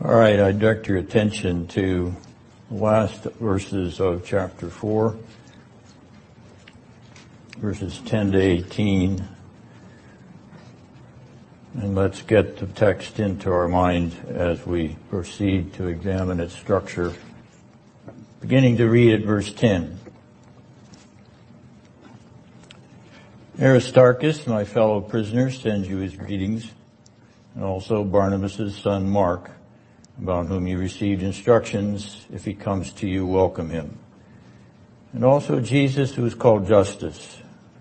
All right, I direct your attention to the last verses of chapter 4, verses 10 to 18. And let's get the text into our mind as we proceed to examine its structure. Beginning to read at verse 10. Aristarchus, my fellow prisoner, sends you his greetings, and also Barnabas' son Mark about whom you received instructions. If he comes to you, welcome him. And also Jesus, who is called Justus.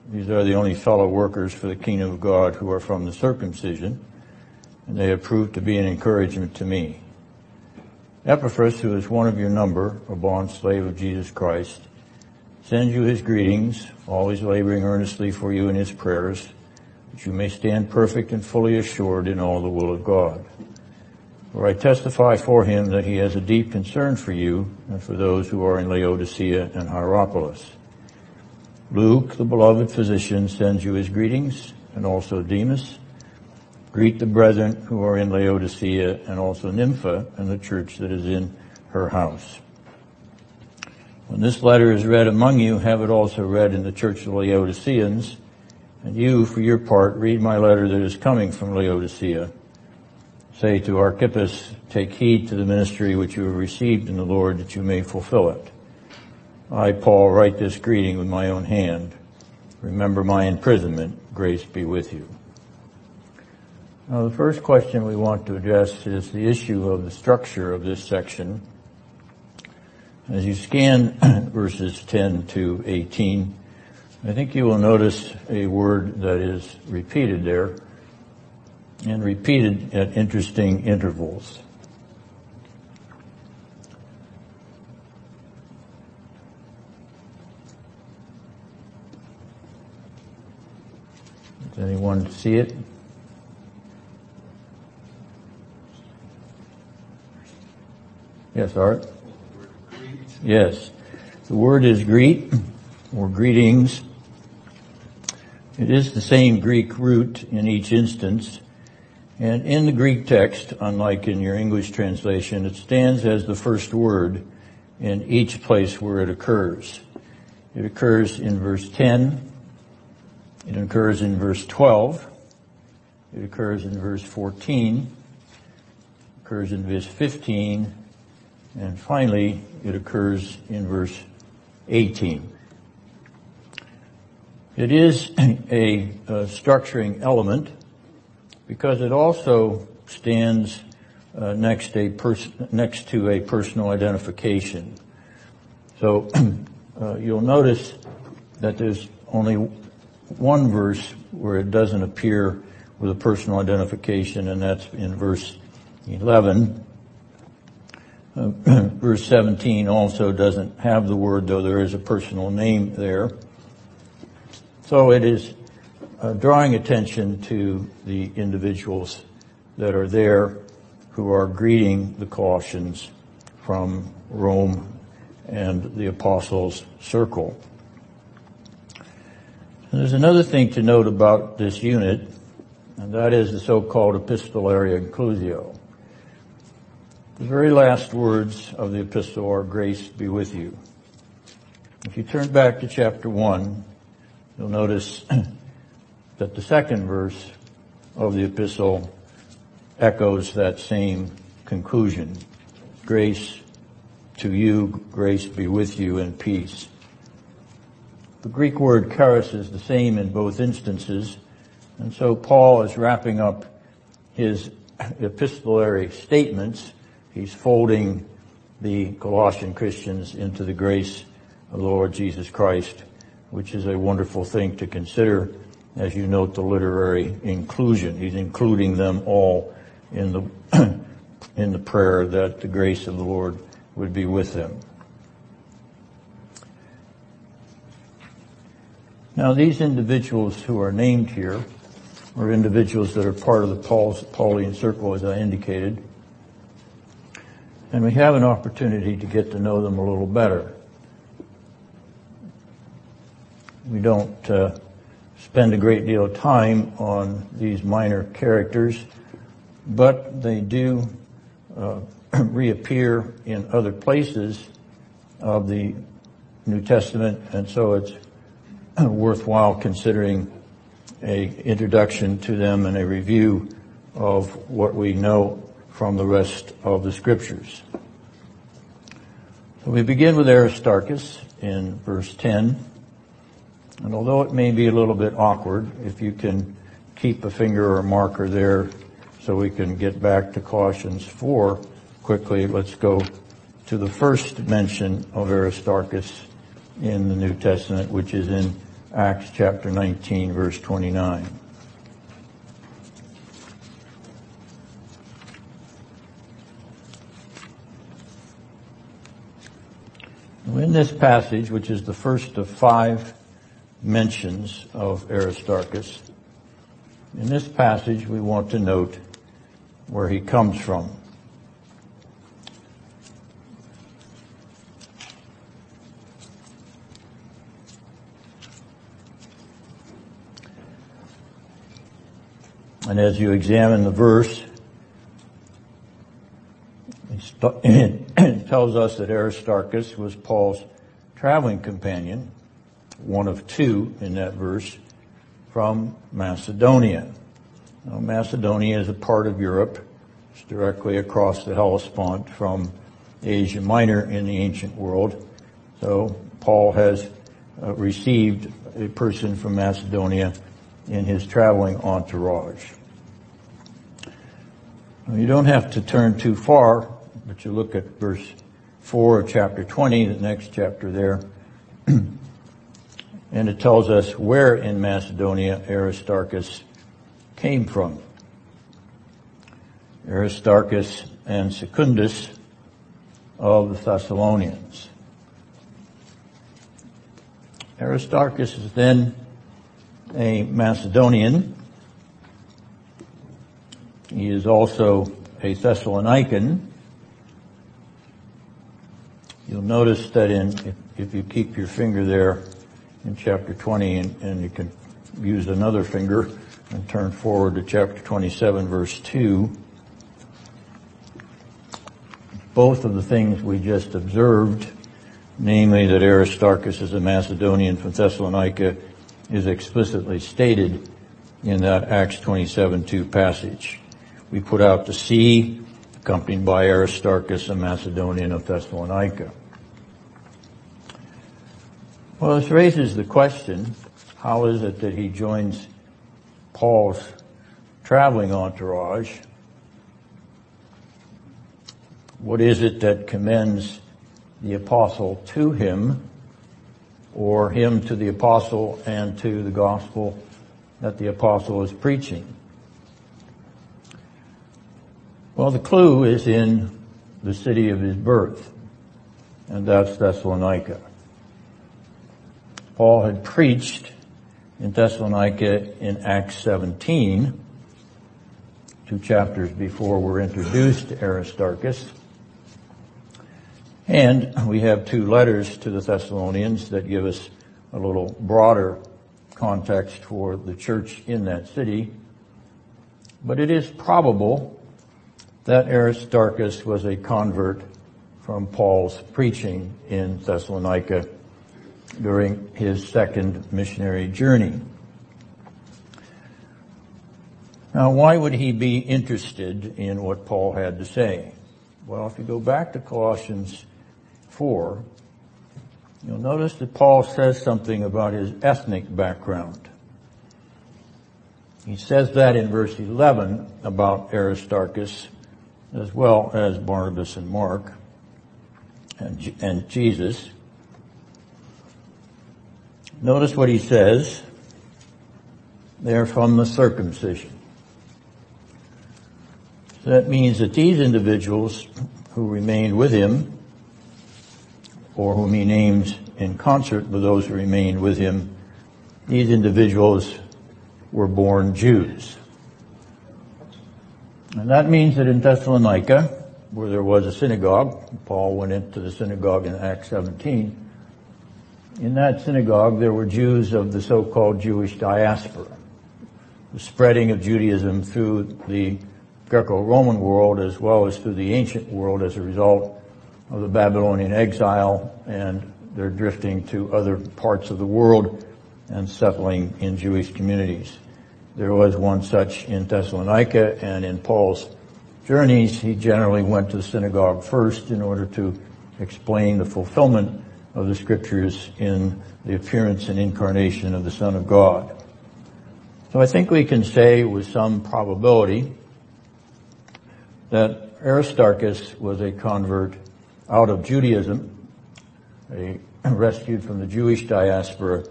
These are the only fellow workers for the kingdom of God who are from the circumcision, and they have proved to be an encouragement to me. Epaphras, who is one of your number, a bond slave of Jesus Christ, sends you his greetings, always laboring earnestly for you in his prayers, that you may stand perfect and fully assured in all the will of God. For I testify for him that he has a deep concern for you and for those who are in Laodicea and Hierapolis. Luke, the beloved physician, sends you his greetings, and also Demas. Greet the brethren who are in Laodicea and also Nympha and the church that is in her house. When this letter is read among you, have it also read in the church of Laodiceans, and you, for your part, read my letter that is coming from Laodicea say to Archippus, take heed to the ministry which you have received in the Lord that you may fulfill it. I, Paul, write this greeting with my own hand. Remember my imprisonment. Grace be with you. Now the first question we want to address is the issue of the structure of this section. As you scan verses 10 to 18, I think you will notice a word that is repeated there and repeated at interesting intervals. Does anyone see it? Yes, Art? Yes. The word is greet or greetings. It is the same Greek root in each instance and in the Greek text, unlike in your English translation, it stands as the first word in each place where it occurs. It occurs in verse 10. It occurs in verse 12. It occurs in verse 14. It occurs in verse 15. And finally, it occurs in verse 18. It is a, a structuring element because it also stands uh, next, pers- next to a personal identification. So uh, you'll notice that there's only one verse where it doesn't appear with a personal identification, and that's in verse 11. Uh, verse 17 also doesn't have the word, though there is a personal name there. So it is uh, drawing attention to the individuals that are there who are greeting the Colossians from Rome and the apostles' circle. And there's another thing to note about this unit, and that is the so-called epistolary inclusio. The very last words of the epistle are grace be with you. If you turn back to chapter one, you'll notice that the second verse of the epistle echoes that same conclusion. Grace to you, grace be with you and peace. The Greek word charis is the same in both instances, and so Paul is wrapping up his epistolary statements. He's folding the Colossian Christians into the grace of the Lord Jesus Christ, which is a wonderful thing to consider as you note the literary inclusion. He's including them all in the, in the prayer that the grace of the Lord would be with them. Now these individuals who are named here are individuals that are part of the Paul's, Pauline circle as I indicated. And we have an opportunity to get to know them a little better. We don't uh, spend a great deal of time on these minor characters, but they do uh, reappear in other places of the New Testament, and so it's worthwhile considering a introduction to them and a review of what we know from the rest of the scriptures. So we begin with Aristarchus in verse 10. And although it may be a little bit awkward, if you can keep a finger or a marker there so we can get back to Colossians 4 quickly, let's go to the first mention of Aristarchus in the New Testament, which is in Acts chapter 19 verse 29. In this passage, which is the first of five mentions of Aristarchus, in this passage we want to note where he comes from. And as you examine the verse, it tells us that Aristarchus was Paul's traveling companion, one of two in that verse, from Macedonia. Now, Macedonia is a part of Europe. It's directly across the Hellespont from Asia Minor in the ancient world. So Paul has uh, received a person from Macedonia in his traveling entourage. You don't have to turn too far, but you look at verse 4 of chapter 20, the next chapter there, and it tells us where in Macedonia Aristarchus came from. Aristarchus and Secundus of the Thessalonians. Aristarchus is then a Macedonian he is also a Thessalonican. You'll notice that in, if, if you keep your finger there in chapter 20 and, and you can use another finger and turn forward to chapter 27 verse 2, both of the things we just observed, namely that Aristarchus is a Macedonian from Thessalonica, is explicitly stated in that Acts 27:2 passage we put out to sea, accompanied by Aristarchus, a Macedonian of Thessalonica. Well, this raises the question, how is it that he joins Paul's traveling entourage? What is it that commends the apostle to him or him to the apostle and to the gospel that the apostle is preaching? Well, the clue is in the city of his birth, and that's Thessalonica. Paul had preached in Thessalonica in Acts 17, two chapters before we're introduced to Aristarchus. And we have two letters to the Thessalonians that give us a little broader context for the church in that city. But it is probable that Aristarchus was a convert from Paul's preaching in Thessalonica during his second missionary journey. Now, why would he be interested in what Paul had to say? Well, if you go back to Colossians 4, you'll notice that Paul says something about his ethnic background. He says that in verse 11 about Aristarchus as well as Barnabas and Mark and, and Jesus. Notice what he says. They're from the circumcision. So that means that these individuals who remained with him, or whom he names in concert with those who remained with him, these individuals were born Jews. And that means that in Thessalonica, where there was a synagogue, Paul went into the synagogue in Acts 17, in that synagogue there were Jews of the so-called Jewish diaspora. The spreading of Judaism through the Greco-Roman world as well as through the ancient world as a result of the Babylonian exile and their drifting to other parts of the world and settling in Jewish communities. There was one such in Thessalonica and in Paul's journeys, he generally went to the synagogue first in order to explain the fulfillment of the scriptures in the appearance and incarnation of the Son of God. So I think we can say with some probability that Aristarchus was a convert out of Judaism, a, rescued from the Jewish diaspora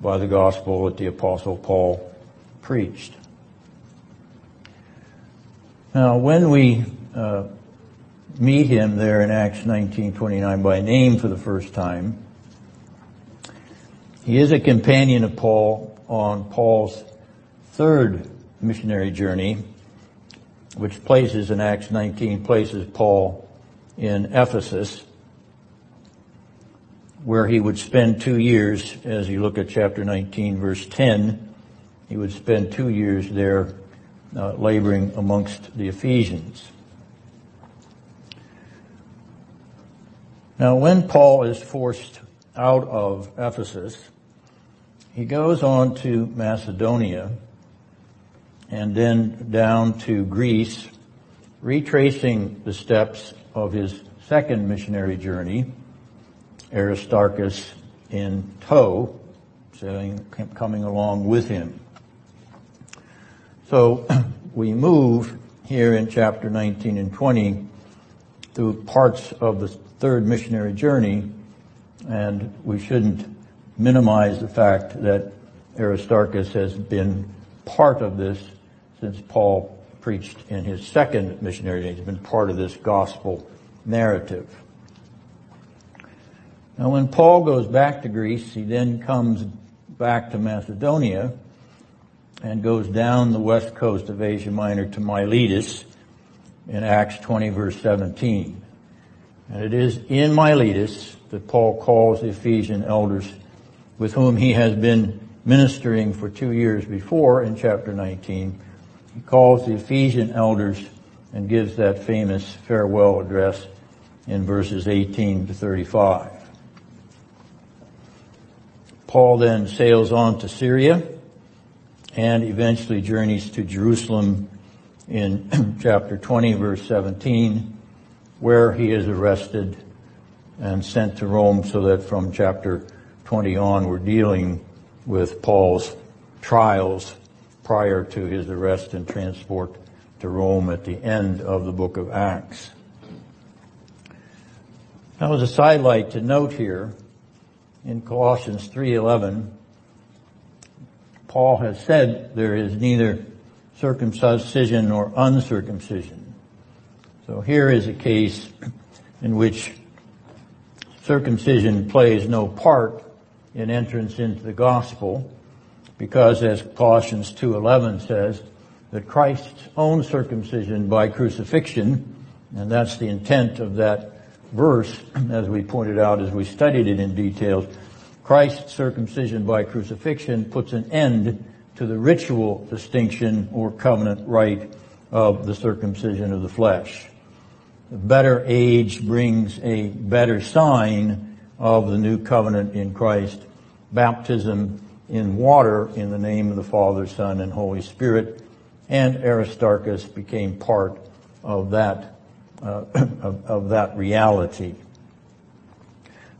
by the gospel that the apostle Paul preached. Now when we uh, meet him there in Acts 19:29 by name for the first time, he is a companion of Paul on Paul's third missionary journey, which places in Acts 19 places Paul in Ephesus, where he would spend two years, as you look at chapter 19 verse 10, he would spend two years there uh, laboring amongst the Ephesians. Now when Paul is forced out of Ephesus, he goes on to Macedonia and then down to Greece, retracing the steps of his second missionary journey, Aristarchus in tow, sailing, coming along with him. So we move here in chapter 19 and 20 through parts of the third missionary journey, and we shouldn't minimize the fact that Aristarchus has been part of this since Paul preached in his second missionary days. He's been part of this gospel narrative. Now when Paul goes back to Greece, he then comes back to Macedonia and goes down the west coast of Asia Minor to Miletus in Acts 20 verse 17. And it is in Miletus that Paul calls the Ephesian elders with whom he has been ministering for two years before in chapter 19. He calls the Ephesian elders and gives that famous farewell address in verses 18 to 35. Paul then sails on to Syria and eventually journeys to Jerusalem in chapter 20 verse 17 where he is arrested and sent to Rome so that from chapter 20 on we're dealing with Paul's trials prior to his arrest and transport to Rome at the end of the book of Acts. Now as a sidelight to note here, in Colossians 3.11, Paul has said there is neither circumcision nor uncircumcision so here is a case in which circumcision plays no part in entrance into the gospel because as Colossians 2.11 says, that Christ's own circumcision by crucifixion, and that's the intent of that verse, as we pointed out as we studied it in detail, Christ's circumcision by crucifixion puts an end to the ritual distinction or covenant rite of the circumcision of the flesh better age brings a better sign of the new covenant in Christ. Baptism in water in the name of the Father, Son, and Holy Spirit. And Aristarchus became part of that, uh, of, of that reality.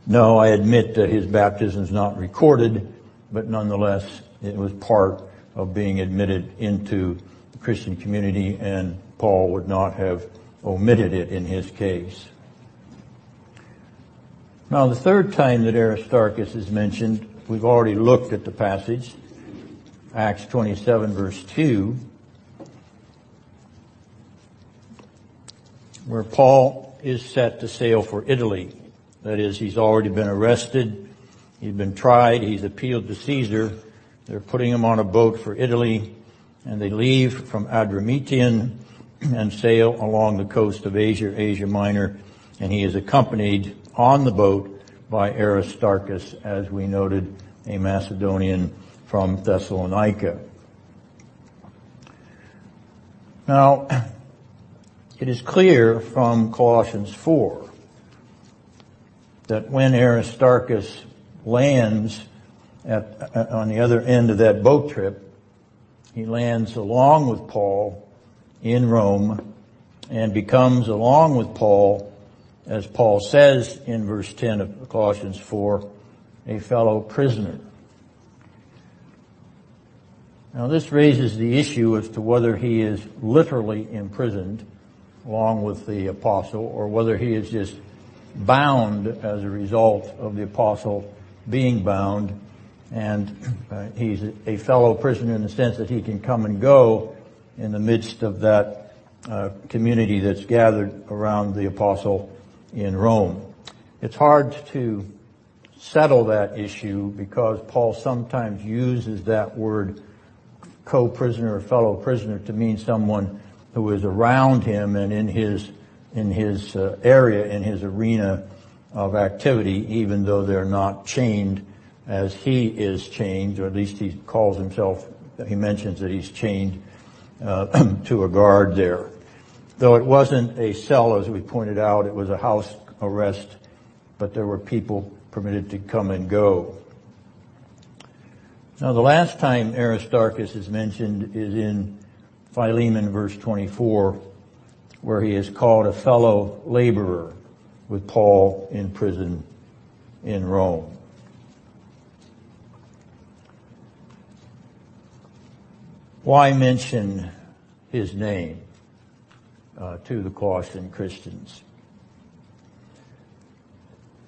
No, I admit that his baptism is not recorded, but nonetheless, it was part of being admitted into the Christian community and Paul would not have omitted it in his case. Now the third time that Aristarchus is mentioned, we've already looked at the passage, Acts 27 verse 2, where Paul is set to sail for Italy. That is, he's already been arrested, he's been tried, he's appealed to Caesar, they're putting him on a boat for Italy, and they leave from Adramyttium and sail along the coast of Asia, Asia Minor, and he is accompanied on the boat by Aristarchus, as we noted, a Macedonian from Thessalonica. Now, It is clear from Colossians 4 that when Aristarchus lands at, uh, on the other end of that boat trip, he lands along with Paul in Rome and becomes along with Paul, as Paul says in verse 10 of Colossians 4, a fellow prisoner. Now this raises the issue as to whether he is literally imprisoned along with the apostle or whether he is just bound as a result of the apostle being bound and uh, he's a fellow prisoner in the sense that he can come and go in the midst of that uh, community that's gathered around the apostle in Rome. It's hard to settle that issue because Paul sometimes uses that word co-prisoner or fellow prisoner to mean someone who is around him and in his in his uh, area in his arena of activity even though they're not chained as he is chained or at least he calls himself he mentions that he's chained Uh, to a guard there though it wasn't a cell as we pointed out it was a house arrest but there were people permitted to come and go now the last time Aristarchus is mentioned is in Philemon verse 24 where he is called a fellow laborer with Paul in prison in Rome. Why mention his name uh, to the Colossian Christians?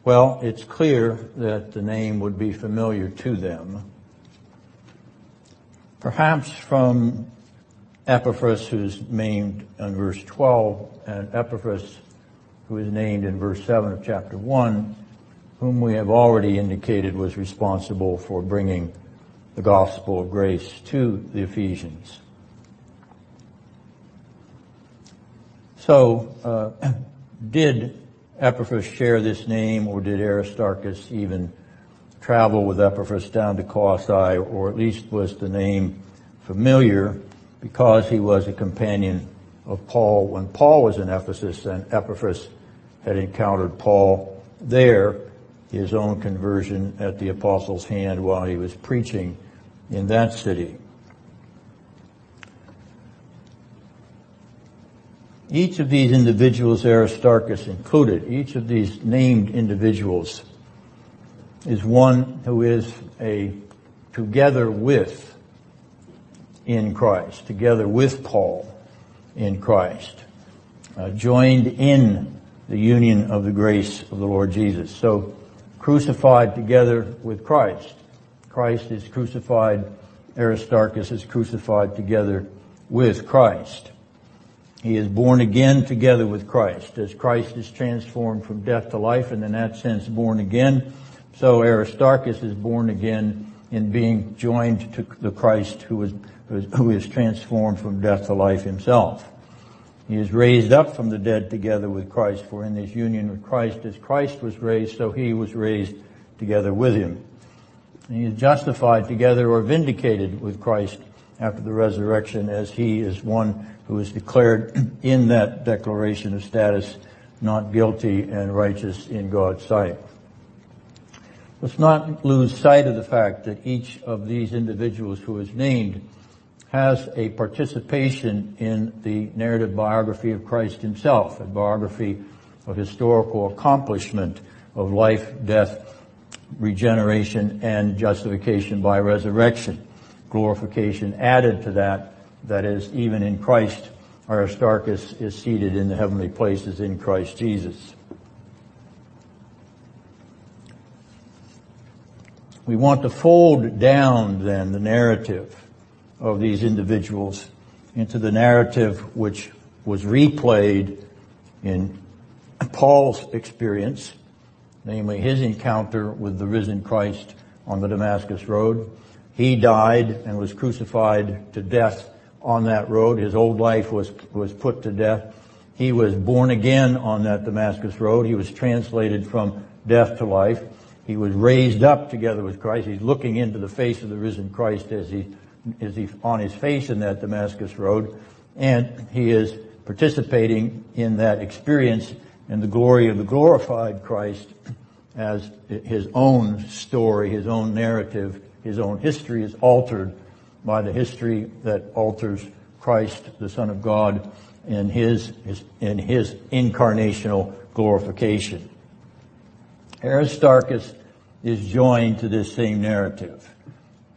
Well, it's clear that the name would be familiar to them Perhaps from Epaphras, who's named in verse 12, and Epaphras, who is named in verse 7 of chapter 1, whom we have already indicated was responsible for bringing the gospel of grace to the Ephesians. So, uh, did Epaphras share this name, or did Aristarchus even travel with Epaphras down to Colossae, or at least was the name familiar because he was a companion of Paul when Paul was in Ephesus and Epaphras had encountered Paul there, his own conversion at the apostles' hand while he was preaching in that city. Each of these individuals, Aristarchus included, each of these named individuals is one who is a together with in Christ, together with Paul in Christ, uh, joined in the union of the grace of the Lord Jesus. So crucified together with Christ. Christ is crucified, Aristarchus is crucified together with Christ. He is born again together with Christ. As Christ is transformed from death to life and in that sense born again, so Aristarchus is born again in being joined to the Christ who is, who is transformed from death to life himself. He is raised up from the dead together with Christ, for in this union with Christ, as Christ was raised, so he was raised together with him. And he is justified together or vindicated with Christ after the resurrection as he is one who is declared in that declaration of status not guilty and righteous in God's sight. Let's not lose sight of the fact that each of these individuals who is named has a participation in the narrative biography of Christ himself, a biography of historical accomplishment of life, death, regeneration, and justification by resurrection. Glorification added to that, that is, even in Christ, Aristarchus is seated in the heavenly places in Christ Jesus. We want to fold down then the narrative of these individuals into the narrative which was replayed in Paul's experience, namely his encounter with the risen Christ on the Damascus Road. He died and was crucified to death on that road. His old life was, was put to death. He was born again on that Damascus Road. He was translated from death to life. He was raised up together with Christ. He's looking into the face of the risen Christ as he, he on his face in that Damascus road. And he is participating in that experience and the glory of the glorified Christ as his own story, his own narrative, his own history is altered by the history that alters Christ, the Son of God, in his in his incarnational glorification. Aristarchus is joined to this same narrative.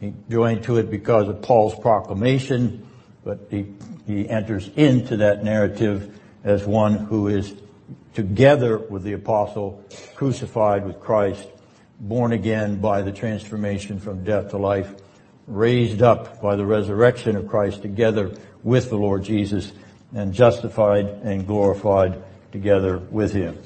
He joined to it because of Paul's proclamation, but he, he enters into that narrative as one who is together with the apostle, crucified with Christ, born again by the transformation from death to life, raised up by the resurrection of Christ together with the Lord Jesus, and justified and glorified together with Him.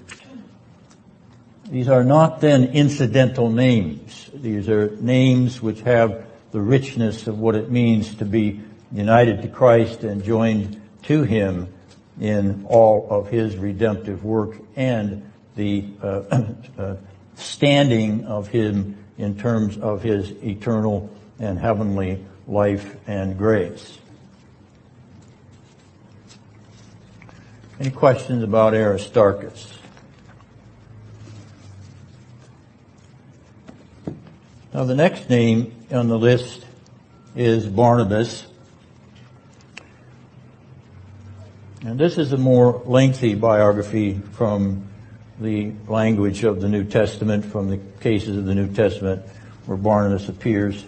These are not then incidental names. These are names which have the richness of what it means to be united to Christ and joined to Him in all of His redemptive work and the uh, uh, standing of Him in terms of His eternal and heavenly life and grace. Any questions about Aristarchus? Now the next name on the list is Barnabas. And this is a more lengthy biography from the language of the New Testament, from the cases of the New Testament where Barnabas appears.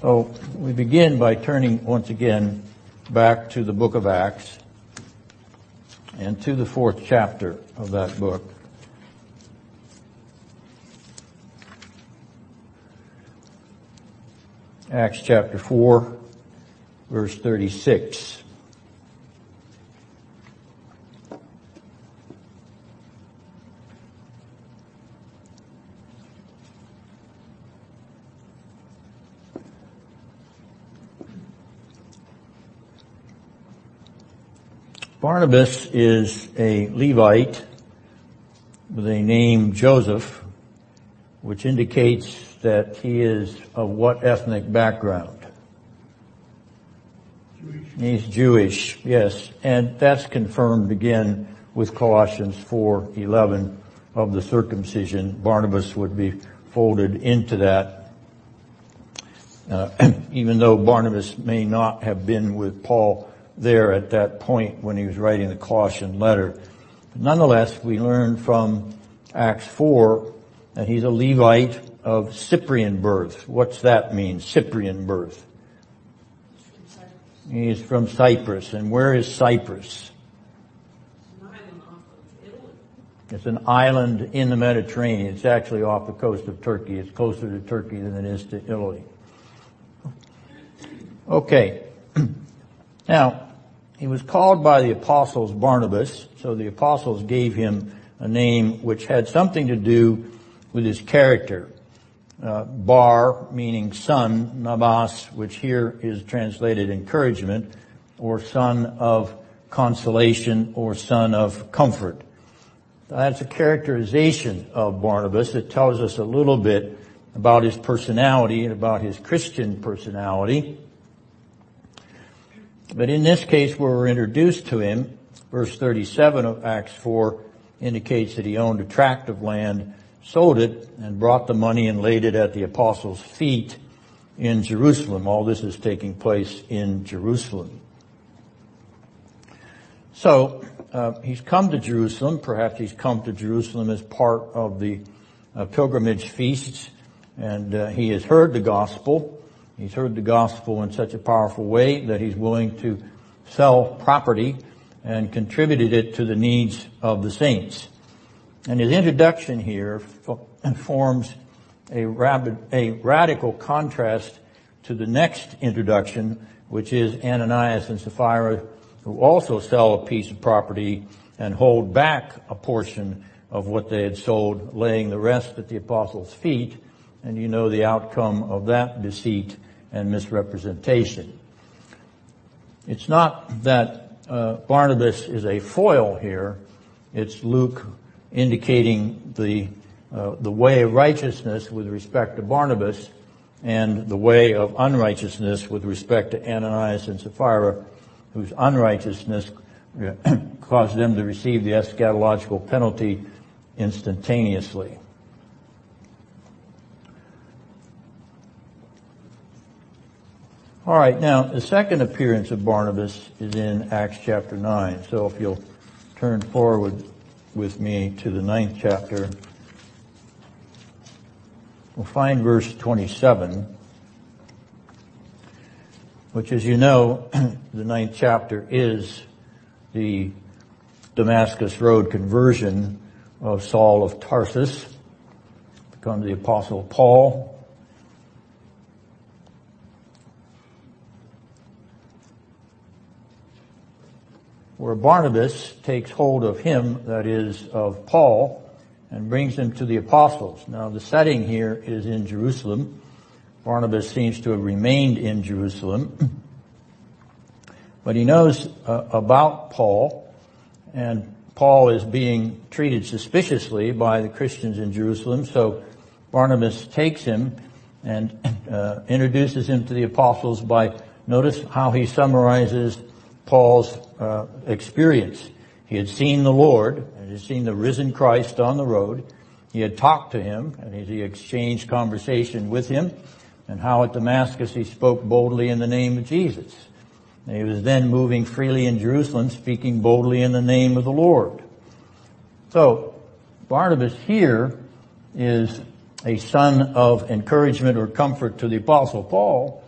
So we begin by turning once again back to the book of Acts and to the fourth chapter of that book. Acts chapter 4, verse 36. Barnabas is a Levite with a name Joseph, which indicates that he is of what ethnic background? Jewish. He's Jewish, yes. And that's confirmed again with Colossians 4:11 of the circumcision. Barnabas would be folded into that. Uh, even though Barnabas may not have been with Paul there at that point when he was writing the Colossian letter. But nonetheless, we learn from Acts 4 that he's a Levite of Cyprian birth. What's that mean, Cyprian birth? He's from Cyprus. And where is Cyprus? It's an island in the Mediterranean. It's actually off the coast of Turkey. It's closer to Turkey than it is to Italy. Okay. Now, he was called by the apostles Barnabas, so the apostles gave him a name which had something to do with his character. Uh, bar, meaning son, nabas, which here is translated encouragement, or son of consolation, or son of comfort. That's a characterization of Barnabas. It tells us a little bit about his personality and about his Christian personality. But in this case where we're introduced to him, verse 37 of Acts 4 indicates that he owned a tract of land, sold it, and brought the money and laid it at the apostles' feet in Jerusalem. All this is taking place in Jerusalem. So, uh, he's come to Jerusalem. Perhaps he's come to Jerusalem as part of the uh, pilgrimage feasts, and uh, he has heard the gospel. He's heard the gospel in such a powerful way that he's willing to sell property and contributed it to the needs of the saints. And his introduction here forms a, rabid, a radical contrast to the next introduction, which is Ananias and Sapphira, who also sell a piece of property and hold back a portion of what they had sold, laying the rest at the apostles' feet. And you know the outcome of that deceit and misrepresentation. It's not that uh, Barnabas is a foil here. It's Luke indicating the uh, the way of righteousness with respect to Barnabas and the way of unrighteousness with respect to Ananias and Sapphira, whose unrighteousness caused them to receive the eschatological penalty instantaneously. All right, now the second appearance of Barnabas is in Acts chapter 9. So if you'll turn forward with me to the ninth chapter, we'll find verse 27, which as you know, the ninth chapter is the Damascus Road conversion of Saul of Tarsus, become the apostle Paul, where Barnabas takes hold of him, that is, of Paul, and brings him to the apostles. Now the setting here is in Jerusalem. Barnabas seems to have remained in Jerusalem. But he knows uh, about Paul, and Paul is being treated suspiciously by the Christians in Jerusalem, so Barnabas takes him and uh, introduces him to the apostles by, notice how he summarizes Paul's uh, experience. He had seen the Lord, and he had seen the risen Christ on the road. He had talked to him, and he exchanged conversation with him, and how at Damascus he spoke boldly in the name of Jesus. And he was then moving freely in Jerusalem, speaking boldly in the name of the Lord. So, Barnabas here is a son of encouragement or comfort to the apostle Paul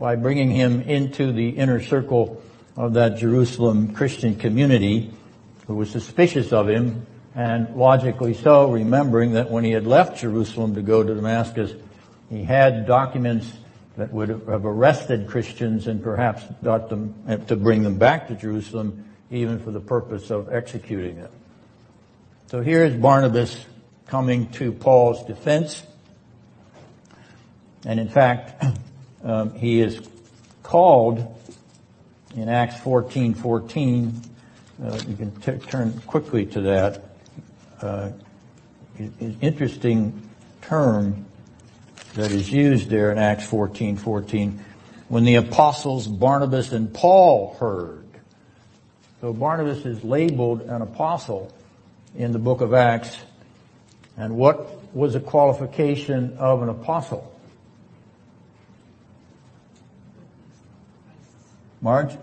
by bringing him into the inner circle of that Jerusalem Christian community who was suspicious of him and logically so, remembering that when he had left Jerusalem to go to Damascus, he had documents that would have arrested Christians and perhaps got them to bring them back to Jerusalem even for the purpose of executing them. So here is Barnabas coming to Paul's defense. And in fact, um, he is called in Acts 14, 14, uh, you can t- turn quickly to that. Uh, interesting term that is used there in Acts 14, 14, when the apostles Barnabas and Paul heard. So Barnabas is labeled an apostle in the book of Acts. And what was the qualification of an apostle? Marge?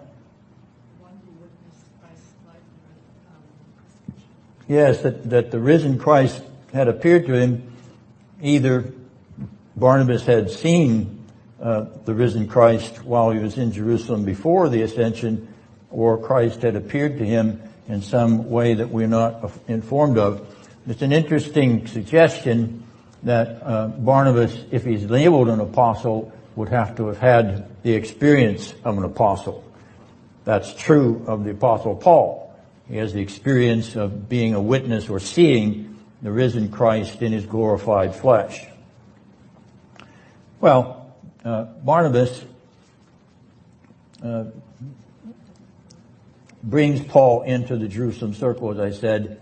Yes, that, that the risen Christ had appeared to him. Either Barnabas had seen uh, the risen Christ while he was in Jerusalem before the ascension, or Christ had appeared to him in some way that we're not informed of. It's an interesting suggestion that uh, Barnabas, if he's labeled an apostle, would have to have had the experience of an apostle. That's true of the apostle Paul. He has the experience of being a witness or seeing the risen Christ in his glorified flesh. Well, uh, Barnabas uh, brings Paul into the Jerusalem circle, as I said,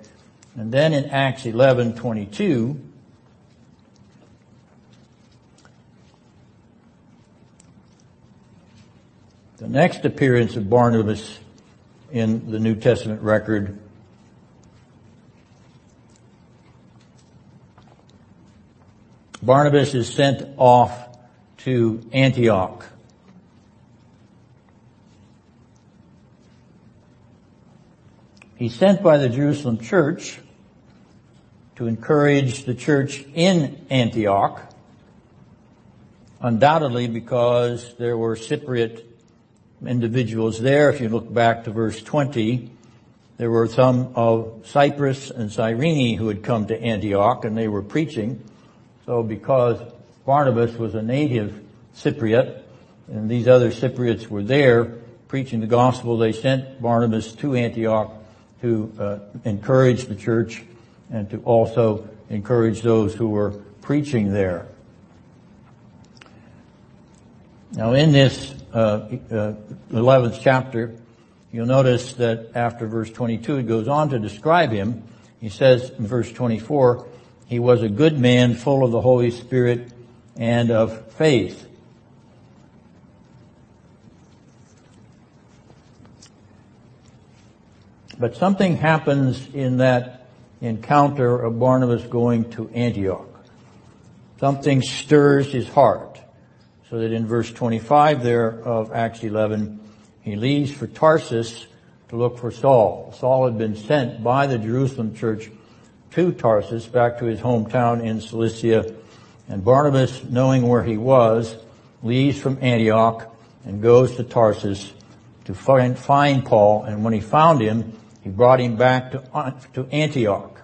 and then in Acts 11, 22, the next appearance of Barnabas in the New Testament record. Barnabas is sent off to Antioch. He's sent by the Jerusalem church to encourage the church in Antioch, undoubtedly because there were Cypriot individuals there. If you look back to verse 20, there were some of Cyprus and Cyrene who had come to Antioch and they were preaching. So because Barnabas was a native Cypriot and these other Cypriots were there preaching the gospel, they sent Barnabas to Antioch to uh, encourage the church and to also encourage those who were preaching there. Now in this uh, uh, 11th chapter, you'll notice that after verse 22, it goes on to describe him. He says in verse 24, he was a good man full of the Holy Spirit and of faith. But something happens in that encounter of Barnabas going to Antioch. Something stirs his heart. So that in verse 25 there of Acts 11, he leaves for Tarsus to look for Saul. Saul had been sent by the Jerusalem church to Tarsus, back to his hometown in Cilicia. And Barnabas, knowing where he was, leaves from Antioch and goes to Tarsus to find, find Paul. And when he found him, he brought him back to, to Antioch.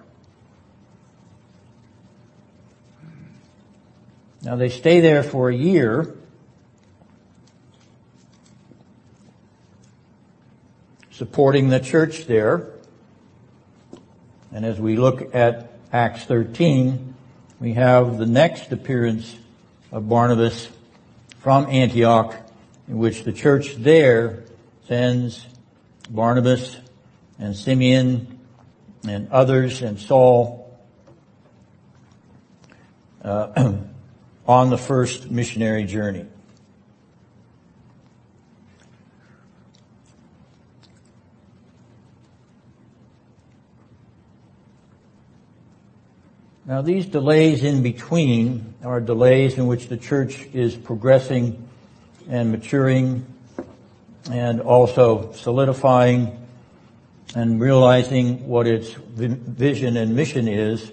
Now they stay there for a year. Supporting the church there. And as we look at Acts 13, we have the next appearance of Barnabas from Antioch in which the church there sends Barnabas and Simeon and others and Saul uh, on the first missionary journey. Now these delays in between are delays in which the church is progressing and maturing and also solidifying and realizing what its vision and mission is,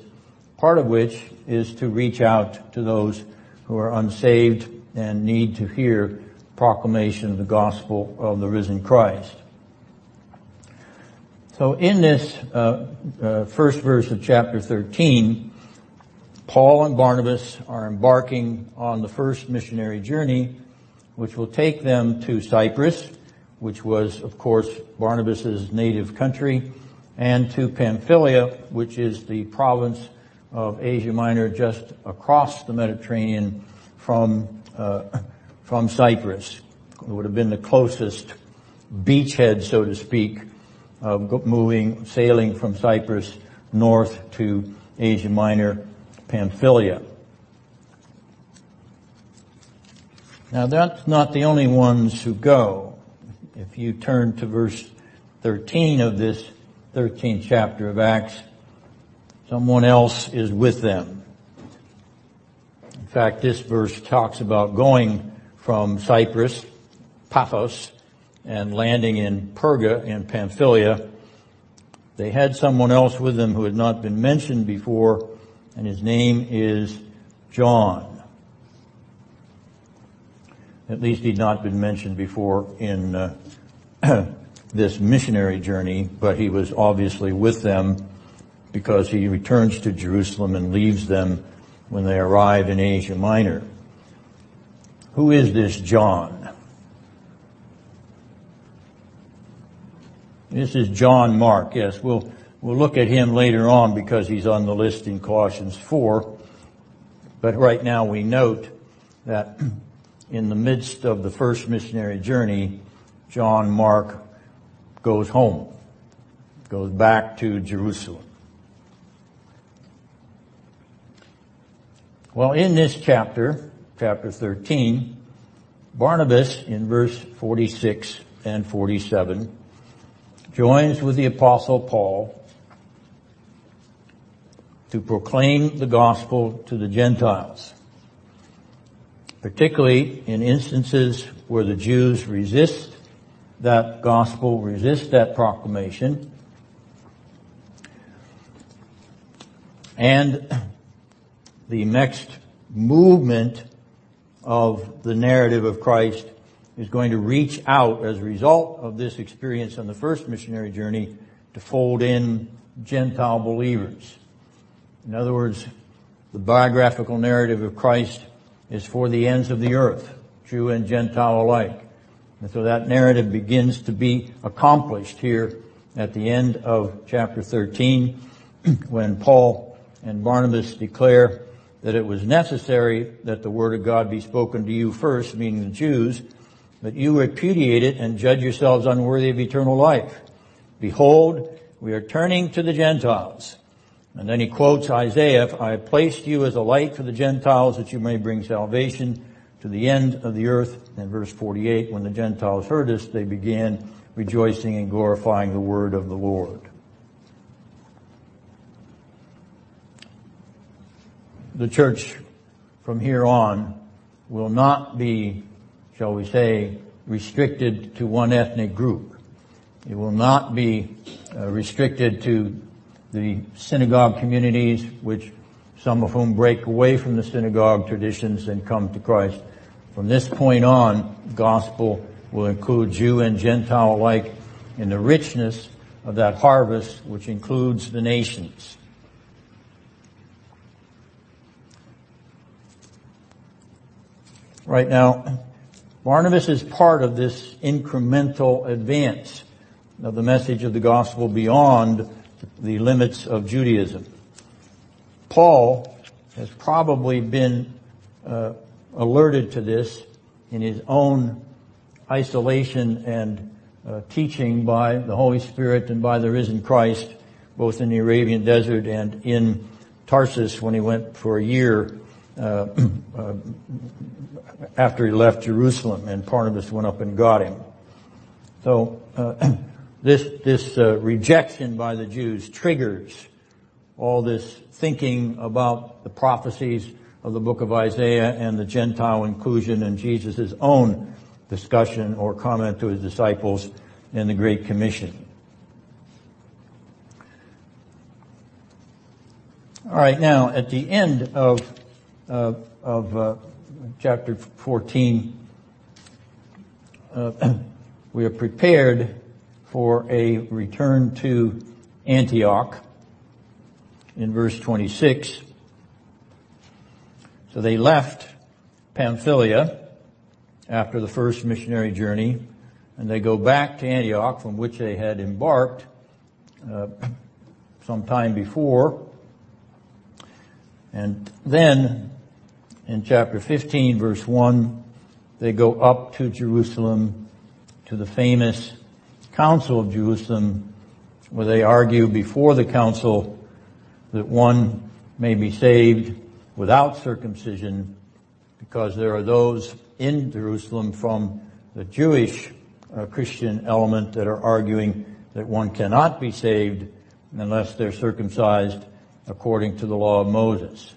part of which is to reach out to those who are unsaved and need to hear proclamation of the gospel of the risen Christ. So in this uh, uh, first verse of chapter 13, Paul and Barnabas are embarking on the first missionary journey, which will take them to Cyprus, which was, of course, Barnabas' native country, and to Pamphylia, which is the province of Asia Minor just across the Mediterranean from, uh, from Cyprus. It would have been the closest beachhead, so to speak, of moving, sailing from Cyprus north to Asia Minor Pamphylia. Now that's not the only ones who go. If you turn to verse 13 of this 13th chapter of Acts, someone else is with them. In fact, this verse talks about going from Cyprus, Paphos, and landing in Perga in Pamphylia. They had someone else with them who had not been mentioned before, and his name is John. At least he'd not been mentioned before in uh, this missionary journey, but he was obviously with them because he returns to Jerusalem and leaves them when they arrive in Asia Minor. Who is this John? This is John Mark. Yes, we'll We'll look at him later on because he's on the list in Colossians 4. But right now we note that in the midst of the first missionary journey, John Mark goes home, goes back to Jerusalem. Well, in this chapter, chapter 13, Barnabas in verse 46 and 47 joins with the apostle Paul to proclaim the gospel to the Gentiles, particularly in instances where the Jews resist that gospel, resist that proclamation, and the next movement of the narrative of Christ is going to reach out as a result of this experience on the first missionary journey to fold in Gentile believers. In other words, the biographical narrative of Christ is for the ends of the earth, Jew and Gentile alike. And so that narrative begins to be accomplished here at the end of chapter 13 when Paul and Barnabas declare that it was necessary that the word of God be spoken to you first, meaning the Jews, but you repudiate it and judge yourselves unworthy of eternal life. Behold, we are turning to the Gentiles. And then he quotes Isaiah, I placed you as a light for the Gentiles that you may bring salvation to the end of the earth. In verse 48, when the Gentiles heard this, they began rejoicing and glorifying the word of the Lord. The church from here on will not be, shall we say, restricted to one ethnic group. It will not be uh, restricted to the synagogue communities, which some of whom break away from the synagogue traditions and come to Christ. From this point on, gospel will include Jew and Gentile alike in the richness of that harvest which includes the nations. Right now, Barnabas is part of this incremental advance of the message of the gospel beyond the limits of Judaism. Paul has probably been uh, alerted to this in his own isolation and uh, teaching by the Holy Spirit and by the risen Christ, both in the Arabian desert and in Tarsus when he went for a year uh, uh after he left Jerusalem, and Barnabas went up and got him. So uh, this this uh, rejection by the Jews triggers all this thinking about the prophecies of the book of Isaiah and the Gentile inclusion in Jesus' own discussion or comment to his disciples in the Great Commission. All right, now at the end of uh, of uh, chapter 14, uh, we are prepared for a return to Antioch in verse 26. So they left Pamphylia after the first missionary journey and they go back to Antioch from which they had embarked uh, some time before. And then in chapter 15 verse 1, they go up to Jerusalem to the famous Council of Jerusalem where they argue before the council that one may be saved without circumcision because there are those in Jerusalem from the Jewish uh, Christian element that are arguing that one cannot be saved unless they're circumcised according to the law of Moses.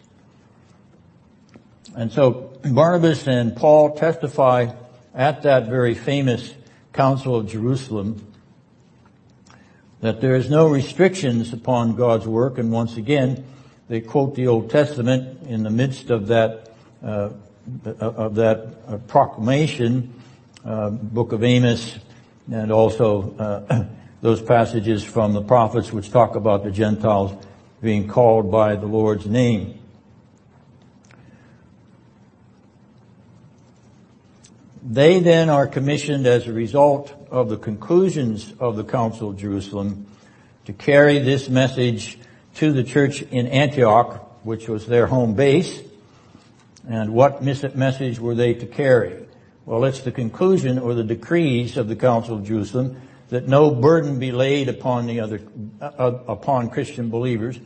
And so Barnabas and Paul testify at that very famous Council of Jerusalem that there is no restrictions upon God's work, and once again, they quote the Old Testament in the midst of that uh, of that uh, proclamation, uh, Book of Amos, and also uh, those passages from the prophets which talk about the Gentiles being called by the Lord's name. They then are commissioned as a result of the conclusions of the Council of Jerusalem to carry this message to the church in Antioch, which was their home base. And what message were they to carry? Well, it's the conclusion or the decrees of the Council of Jerusalem that no burden be laid upon the other, uh, upon Christian believers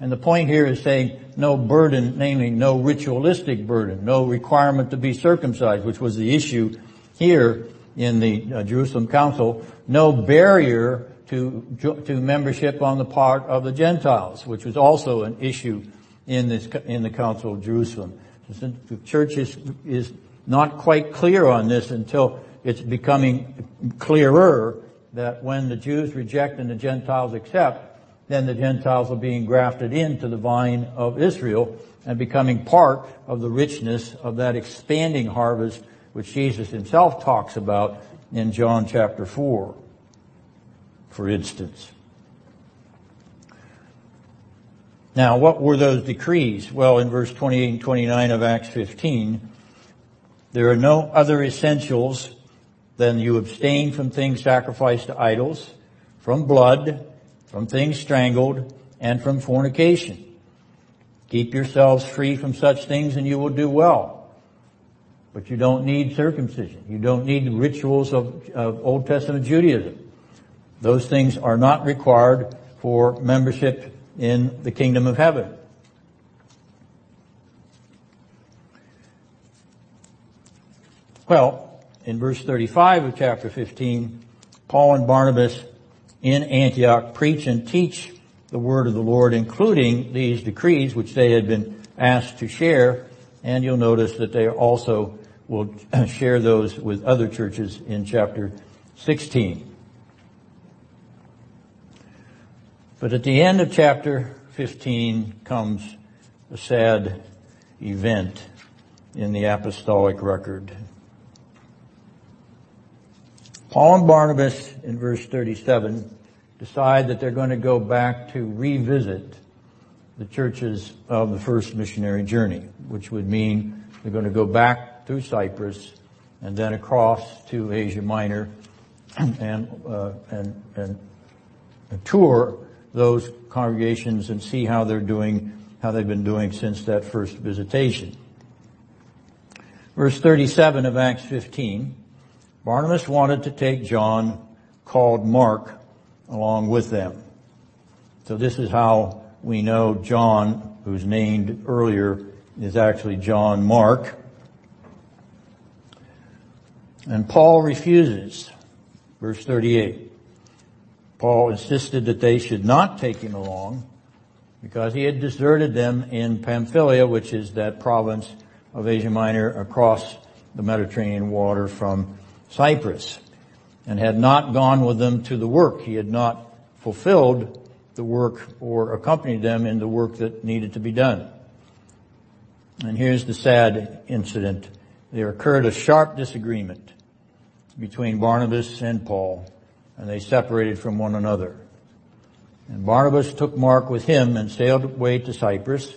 and the point here is saying no burden, namely no ritualistic burden, no requirement to be circumcised, which was the issue here in the uh, Jerusalem Council, no barrier to, to membership on the part of the Gentiles, which was also an issue in this, in the Council of Jerusalem. The church is, is not quite clear on this until it's becoming clearer that when the Jews reject and the Gentiles accept, then the Gentiles are being grafted into the vine of Israel and becoming part of the richness of that expanding harvest which Jesus himself talks about in John chapter 4, for instance. Now, what were those decrees? Well, in verse 28 and 29 of Acts 15, there are no other essentials than you abstain from things sacrificed to idols, from blood, from things strangled, and from fornication. Keep yourselves free from such things and you will do well. But you don't need circumcision. You don't need the rituals of, of Old Testament Judaism. Those things are not required for membership in the kingdom of heaven. Well, in verse 35 of chapter 15, Paul and Barnabas in Antioch preach and teach the word of the Lord, including these decrees which they had been asked to share. And you'll notice that they also will share those with other churches in chapter 16. But at the end of chapter 15 comes a sad event in the apostolic record. Paul and Barnabas in verse 37 decide that they're going to go back to revisit the churches of the first missionary journey, which would mean they're going to go back through Cyprus and then across to Asia Minor and, uh, and, and tour those congregations and see how they're doing, how they've been doing since that first visitation. Verse 37 of Acts 15, Barnabas wanted to take John, called Mark, along with them. So this is how we know John, who's named earlier, is actually John Mark. And Paul refuses. Verse 38. Paul insisted that they should not take him along because he had deserted them in Pamphylia, which is that province of Asia Minor across the Mediterranean water from Cyprus and had not gone with them to the work. He had not fulfilled the work or accompanied them in the work that needed to be done. And here's the sad incident. There occurred a sharp disagreement between Barnabas and Paul, and they separated from one another. And Barnabas took Mark with him and sailed away to Cyprus.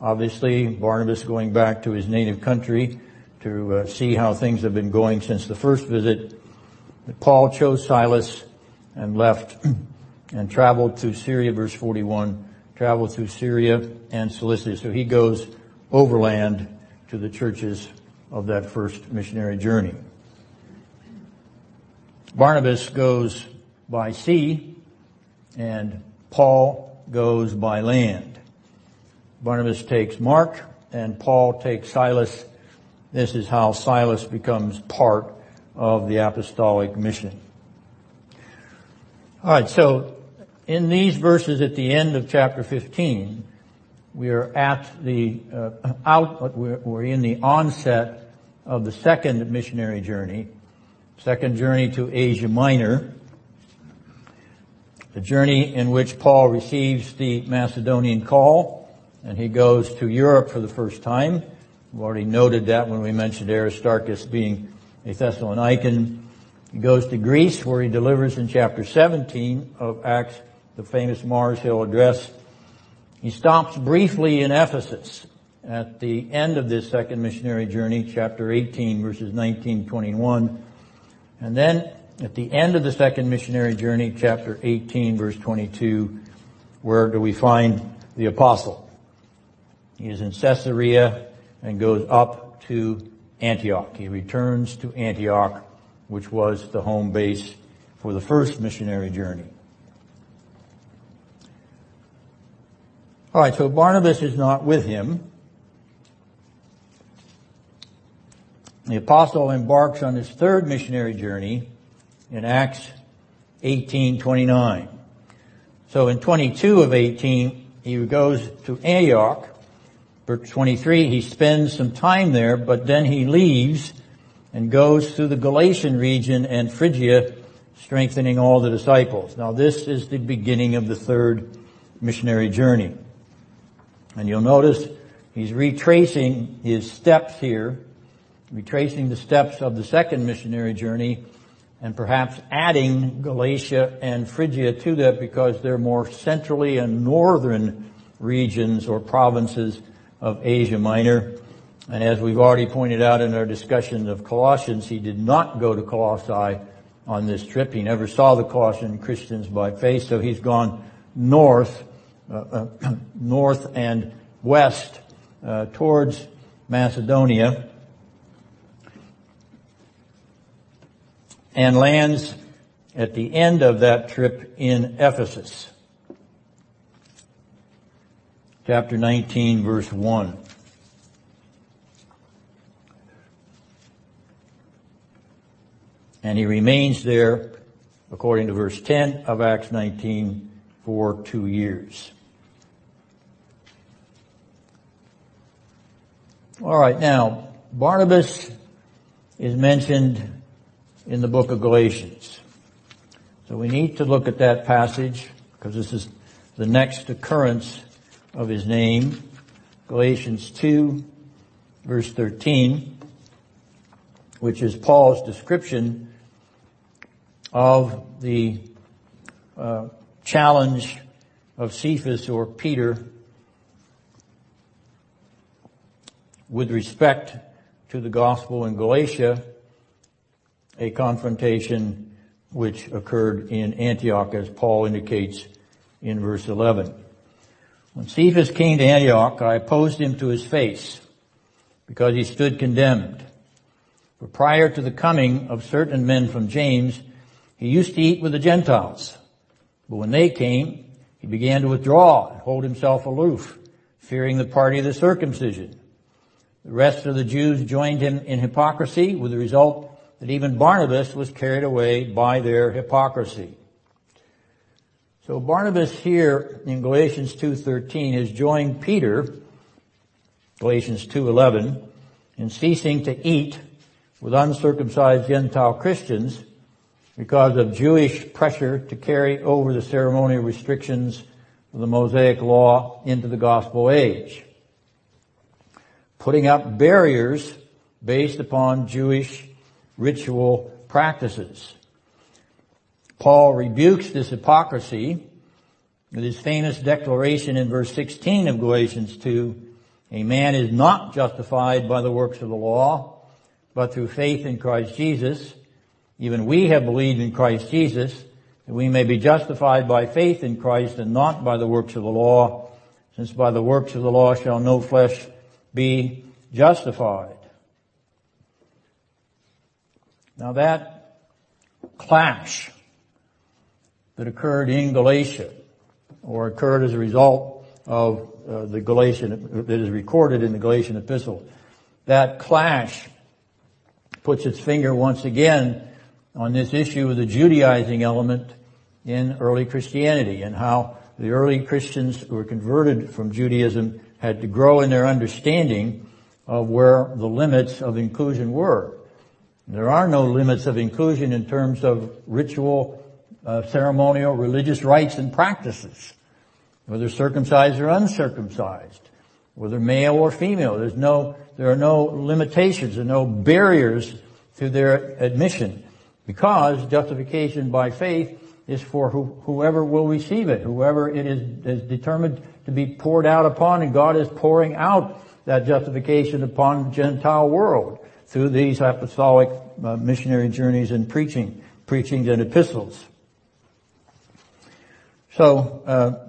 Obviously, Barnabas going back to his native country to uh, see how things have been going since the first visit. But Paul chose Silas and left and traveled through Syria, verse 41, traveled through Syria and Cilicia. So he goes overland to the churches of that first missionary journey. Barnabas goes by sea and Paul goes by land. Barnabas takes Mark and Paul takes Silas. This is how Silas becomes part of the apostolic mission. Alright, so in these verses at the end of chapter 15, we are at the uh, out, we're, we're in the onset of the second missionary journey, second journey to Asia Minor, the journey in which Paul receives the Macedonian call, and he goes to Europe for the first time. We've already noted that when we mentioned Aristarchus being a Thessalonican. He goes to Greece where he delivers in chapter 17 of Acts the famous Mars Hill address. He stops briefly in Ephesus at the end of this second missionary journey, chapter 18 verses 19, 21. And then at the end of the second missionary journey, chapter 18 verse 22, where do we find the apostle? He is in Caesarea and goes up to Antioch. He returns to Antioch, which was the home base for the first missionary journey. All right, so Barnabas is not with him. The apostle embarks on his third missionary journey in Acts 18:29. So in 22 of 18, he goes to Antioch. Verse 23, he spends some time there, but then he leaves and goes through the Galatian region and Phrygia, strengthening all the disciples. Now this is the beginning of the third missionary journey. And you'll notice he's retracing his steps here, retracing the steps of the second missionary journey, and perhaps adding Galatia and Phrygia to that because they're more centrally and northern regions or provinces of Asia Minor. And as we've already pointed out in our discussion of Colossians, he did not go to Colossae on this trip. He never saw the Colossian Christians by face, so he's gone north uh, uh, north and west uh, towards Macedonia and lands at the end of that trip in Ephesus. Chapter 19 verse 1. And he remains there according to verse 10 of Acts 19, for two years. All right, now, Barnabas is mentioned in the book of Galatians. So we need to look at that passage because this is the next occurrence of his name. Galatians 2 verse 13, which is Paul's description of the uh, challenge of Cephas or Peter with respect to the gospel in Galatia, a confrontation which occurred in Antioch as Paul indicates in verse 11. When Cephas came to Antioch, I opposed him to his face because he stood condemned. For prior to the coming of certain men from James, he used to eat with the Gentiles. But when they came, he began to withdraw and hold himself aloof, fearing the party of the circumcision. The rest of the Jews joined him in hypocrisy with the result that even Barnabas was carried away by their hypocrisy. So Barnabas here in Galatians 2.13 has joined Peter, Galatians 2.11, in ceasing to eat with uncircumcised Gentile Christians because of Jewish pressure to carry over the ceremonial restrictions of the Mosaic law into the gospel age. Putting up barriers based upon Jewish ritual practices. Paul rebukes this hypocrisy with his famous declaration in verse 16 of Galatians 2, a man is not justified by the works of the law, but through faith in Christ Jesus. Even we have believed in Christ Jesus, that we may be justified by faith in Christ and not by the works of the law, since by the works of the law shall no flesh be justified. Now that clash that occurred in Galatia, or occurred as a result of uh, the Galatian, that is recorded in the Galatian epistle, that clash puts its finger once again on this issue of the Judaizing element in early Christianity and how the early Christians who were converted from Judaism had to grow in their understanding of where the limits of inclusion were. There are no limits of inclusion in terms of ritual, uh, ceremonial, religious rites and practices. Whether circumcised or uncircumcised. Whether male or female. There's no, there are no limitations, are no barriers to their admission. Because justification by faith is for who, whoever will receive it, whoever it is, is determined to be poured out upon, and God is pouring out that justification upon the Gentile world through these apostolic uh, missionary journeys and preaching, preachings and epistles. So, uh,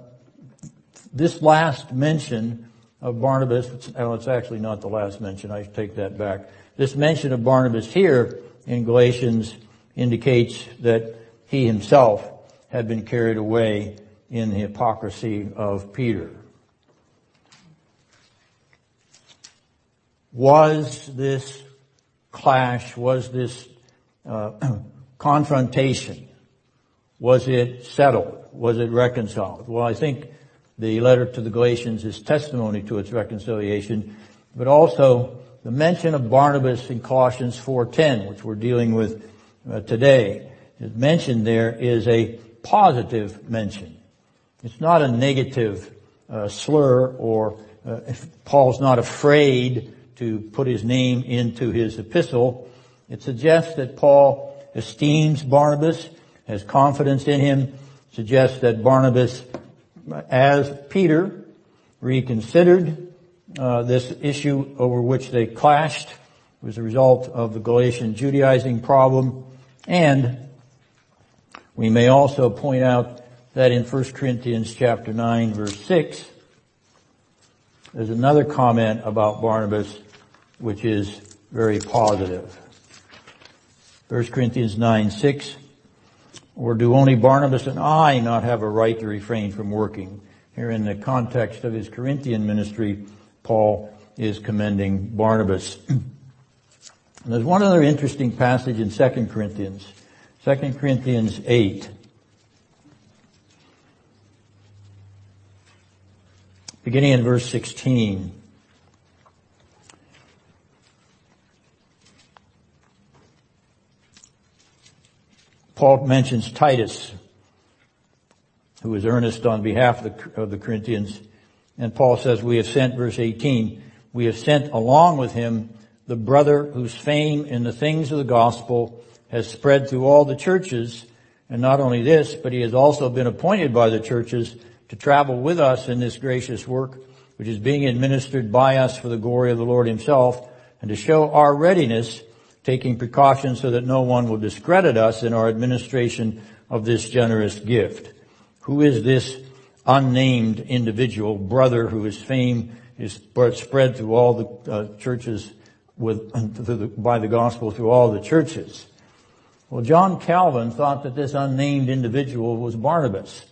this last mention of Barnabas, well, it's actually not the last mention, I take that back. This mention of Barnabas here in Galatians indicates that he himself had been carried away in the hypocrisy of Peter. Was this clash, was this uh, confrontation, was it settled? Was it reconciled? Well, I think the letter to the Galatians is testimony to its reconciliation, but also the mention of Barnabas in Colossians 4.10, which we're dealing with uh, today, is mentioned there is a positive mention. It's not a negative uh, slur or uh, Paul's not afraid to put his name into his epistle. It suggests that Paul esteems Barnabas, has confidence in him, suggests that Barnabas, as Peter, reconsidered uh, this issue over which they clashed was a result of the Galatian Judaizing problem. And we may also point out that in 1 Corinthians chapter 9 verse 6, there's another comment about Barnabas which is very positive. 1 Corinthians 9, 6, or do only Barnabas and I not have a right to refrain from working? Here in the context of his Corinthian ministry, Paul is commending Barnabas. there's one other interesting passage in 2 Corinthians, 2 Corinthians 8. Beginning in verse 16. Paul mentions Titus, who was earnest on behalf of the, of the Corinthians. And Paul says, we have sent, verse 18, we have sent along with him the brother whose fame in the things of the gospel has spread through all the churches. And not only this, but he has also been appointed by the churches to travel with us in this gracious work, which is being administered by us for the glory of the Lord himself, and to show our readiness taking precautions so that no one will discredit us in our administration of this generous gift. Who is this unnamed individual brother who his fame is spread through all the uh, churches with, the, by the gospel through all the churches? Well, John Calvin thought that this unnamed individual was Barnabas.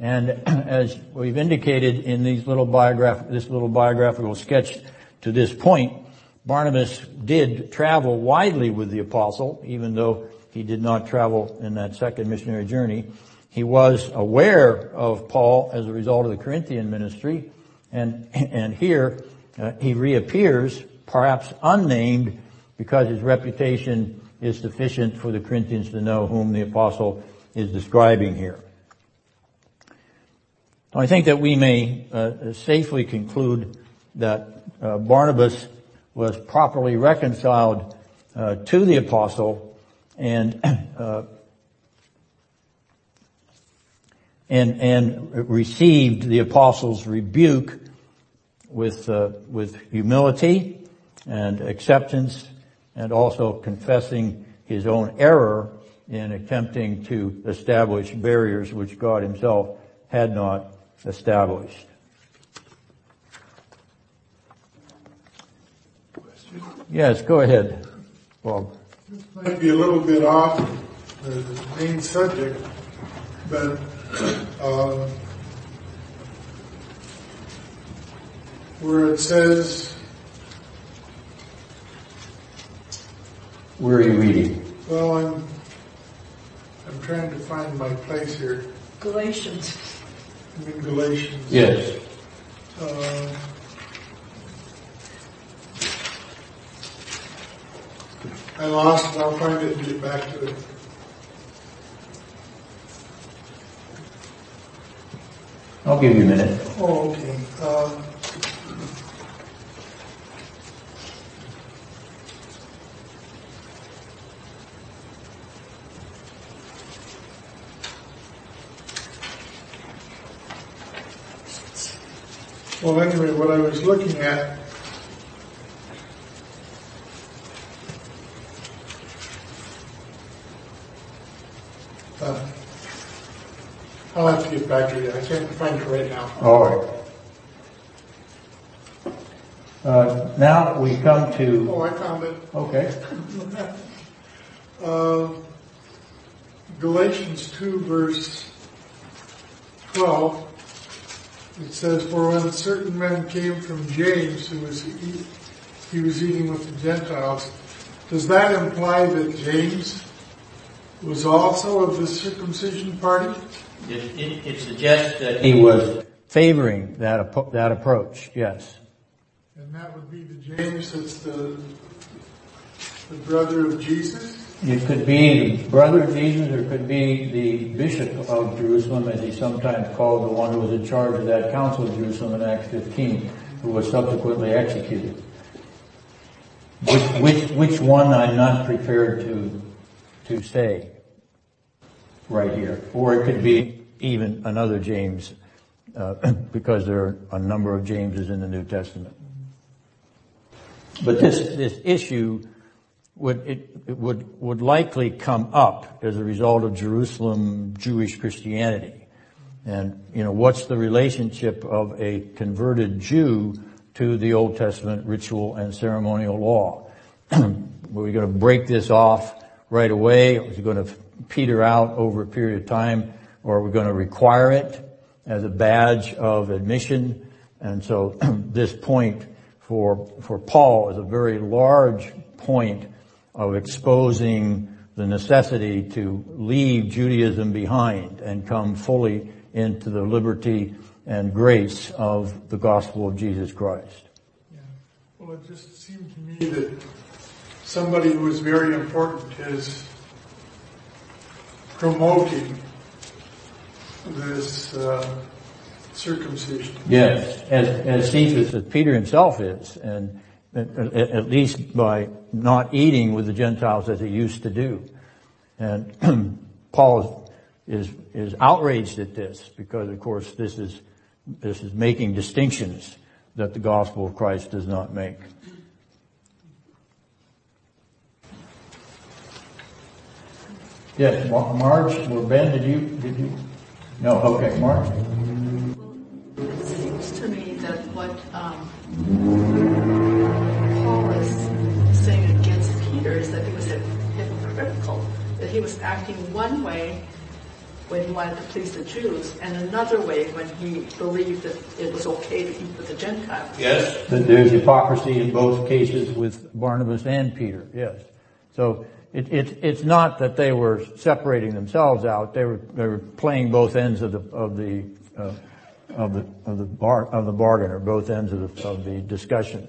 And as we've indicated in these little biograph- this little biographical sketch to this point, Barnabas did travel widely with the apostle, even though he did not travel in that second missionary journey. He was aware of Paul as a result of the Corinthian ministry, and, and here uh, he reappears, perhaps unnamed, because his reputation is sufficient for the Corinthians to know whom the apostle is describing here. I think that we may uh, safely conclude that uh, Barnabas was properly reconciled uh, to the apostle and uh, and and received the apostle's rebuke with uh, with humility and acceptance and also confessing his own error in attempting to establish barriers which God himself had not established. Yes, go ahead, Bob. This might be a little bit off the main subject, but um, where it says, Where are you reading? well, I'm, I'm trying to find my place here. Galatians. I'm in Galatians. Yes. Uh, I lost it. I'll find it and get back to it. I'll give you a minute. Oh, okay. Um, well, anyway, what I was looking at uh, I'll have to get back to you. I can't find it right now. All right. Uh, now we come to, Oh, I found it. okay. Uh, Galatians 2 verse 12, it says, For when certain men came from James who was, eat, he was eating with the Gentiles, does that imply that James was also of the circumcision party? It, it, it suggests that he was favoring that, appro- that approach, yes. And that would be the James that's the, the brother of Jesus? It could be the brother of Jesus or it could be the bishop of Jerusalem as he sometimes called the one who was in charge of that council of Jerusalem in Acts 15 who was subsequently executed. Which, which, which one I'm not prepared to, to say right here. Or it could be even another James, uh, because there are a number of Jameses in the New Testament. But this, this issue would, it, it would, would likely come up as a result of Jerusalem Jewish Christianity. And, you know, what's the relationship of a converted Jew to the Old Testament ritual and ceremonial law? Were we going to break this off right away? Or is it going to peter out over a period of time? Or we're we going to require it as a badge of admission? And so this point for, for Paul is a very large point of exposing the necessity to leave Judaism behind and come fully into the liberty and grace of the gospel of Jesus Christ. Yeah. Well, it just seemed to me that somebody who was very important is promoting this uh, circumcision. Yes, as, as Cephas, as Peter himself is, and at, at least by not eating with the Gentiles as he used to do. And Paul is, is outraged at this because of course this is, this is making distinctions that the gospel of Christ does not make. Yes, Marge or Ben, did you, did you? No, okay, Marge. It seems to me that what um, Paul is saying against Peter is that he was hypocritical, that he was acting one way when he wanted to please the Jews, and another way when he believed that it was okay to eat with the Gentiles. Yes. There's hypocrisy in both cases with Barnabas and Peter, yes. So it, it, it's not that they were separating themselves out. They were, they were playing both ends of the, of the, uh, of the, of the bar, of the bargain or both ends of the, of the discussion.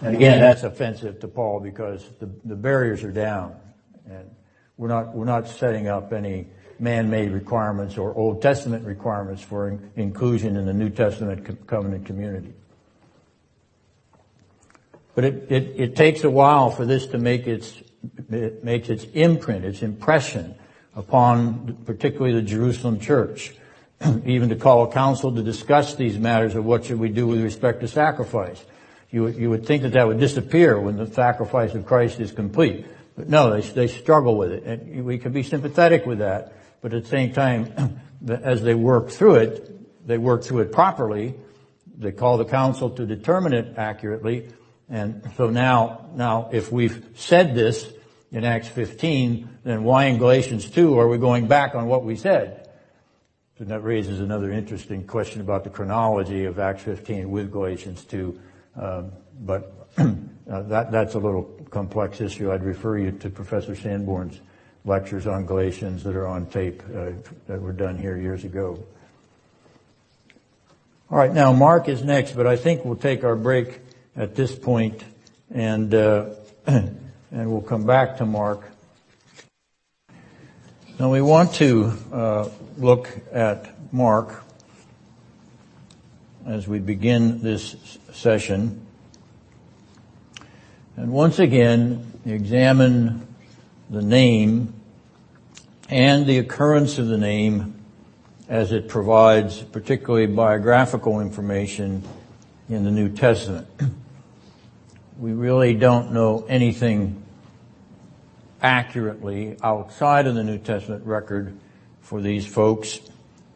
And again, that's offensive to Paul because the, the barriers are down and we're not, we're not setting up any man-made requirements or Old Testament requirements for in, inclusion in the New Testament covenant community. But it, it, it takes a while for this to make its it makes its imprint, its impression upon particularly the Jerusalem church. Even to call a council to discuss these matters of what should we do with respect to sacrifice. You you would think that that would disappear when the sacrifice of Christ is complete. But no, they, they struggle with it. And we can be sympathetic with that. But at the same time, as they work through it, they work through it properly. They call the council to determine it accurately. And so now, now if we've said this in Acts 15, then why in Galatians 2 are we going back on what we said? So that raises another interesting question about the chronology of Acts 15 with Galatians 2. Um, but uh, that, that's a little complex issue. I'd refer you to Professor Sanborn's lectures on Galatians that are on tape uh, that were done here years ago. All right, now Mark is next, but I think we'll take our break at this point, and uh, and we'll come back to Mark. Now we want to uh, look at Mark as we begin this session, and once again examine the name and the occurrence of the name as it provides particularly biographical information in the New Testament we really don't know anything accurately outside of the New Testament record for these folks,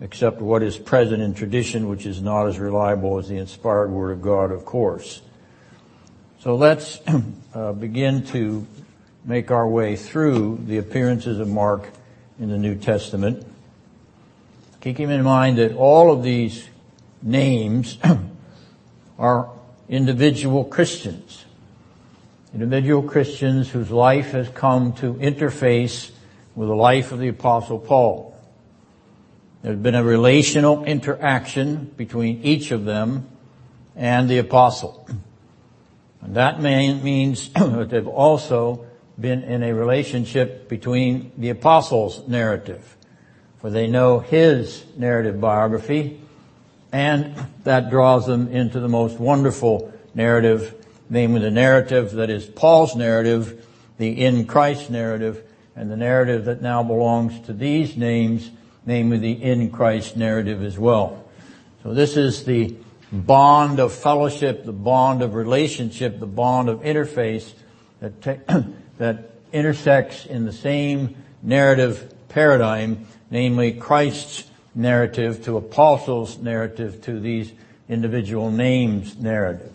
except what is present in tradition, which is not as reliable as the inspired Word of God, of course. So let's uh, begin to make our way through the appearances of Mark in the New Testament. Keeping in mind that all of these names are individual Christians individual Christians whose life has come to interface with the life of the apostle Paul. There's been a relational interaction between each of them and the apostle. And that means that they've also been in a relationship between the apostle's narrative, for they know his narrative biography, and that draws them into the most wonderful narrative namely the narrative that is Paul's narrative, the in Christ narrative, and the narrative that now belongs to these names, namely the in Christ narrative as well. So this is the bond of fellowship, the bond of relationship, the bond of interface that, te- that intersects in the same narrative paradigm, namely Christ's narrative to apostles' narrative to these individual names narrative.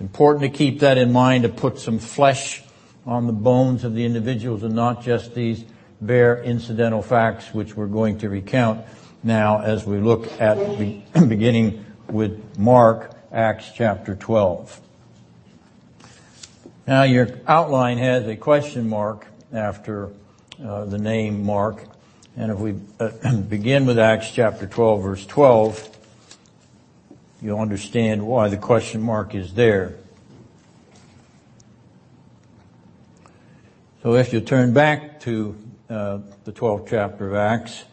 It's important to keep that in mind to put some flesh on the bones of the individuals and not just these bare incidental facts which we're going to recount now as we look at the beginning with Mark, Acts chapter 12. Now your outline has a question mark after uh, the name Mark. And if we uh, begin with Acts chapter 12 verse 12, you'll understand why the question mark is there. So if you turn back to uh, the 12th chapter of Acts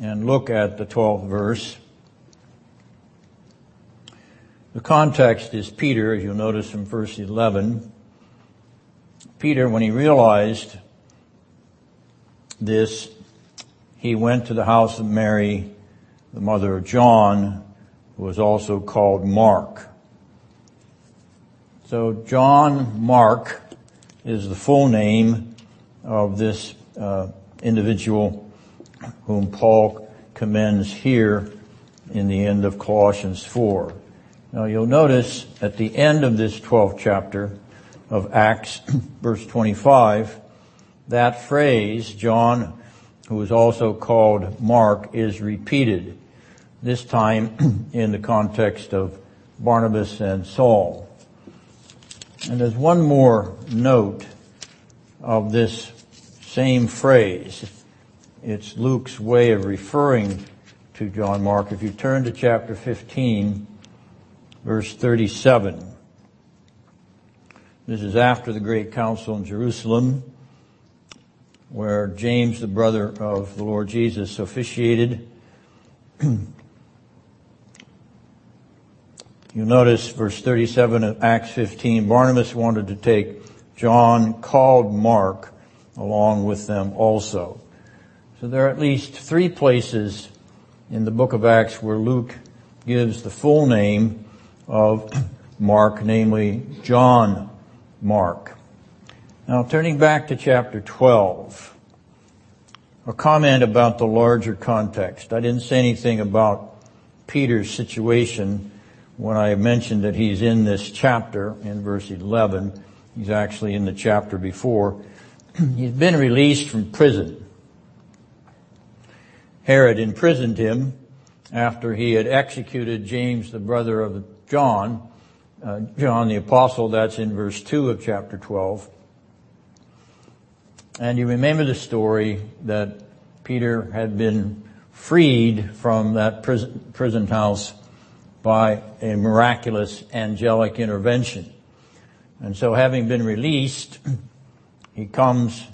and look at the 12th verse, the context is Peter, as you'll notice from verse 11. Peter, when he realized this, he went to the house of Mary, the mother of John, was also called Mark. So John Mark is the full name of this uh, individual whom Paul commends here in the end of Colossians 4. Now you'll notice at the end of this 12th chapter of Acts, verse 25, that phrase, John, who is also called Mark, is repeated, this time in the context of Barnabas and Saul. And there's one more note of this same phrase. It's Luke's way of referring to John Mark. If you turn to chapter 15, verse 37. This is after the great council in Jerusalem, where James, the brother of the Lord Jesus, officiated. You notice verse 37 of Acts 15, Barnabas wanted to take John called Mark along with them also. So there are at least three places in the book of Acts where Luke gives the full name of Mark, namely John Mark. Now turning back to chapter 12, a comment about the larger context. I didn't say anything about Peter's situation when I mentioned that he's in this chapter in verse 11, he's actually in the chapter before, he's been released from prison. Herod imprisoned him after he had executed James, the brother of John, uh, John the apostle, that's in verse 2 of chapter 12. And you remember the story that Peter had been freed from that prison, prison house by a miraculous angelic intervention. And so having been released, he comes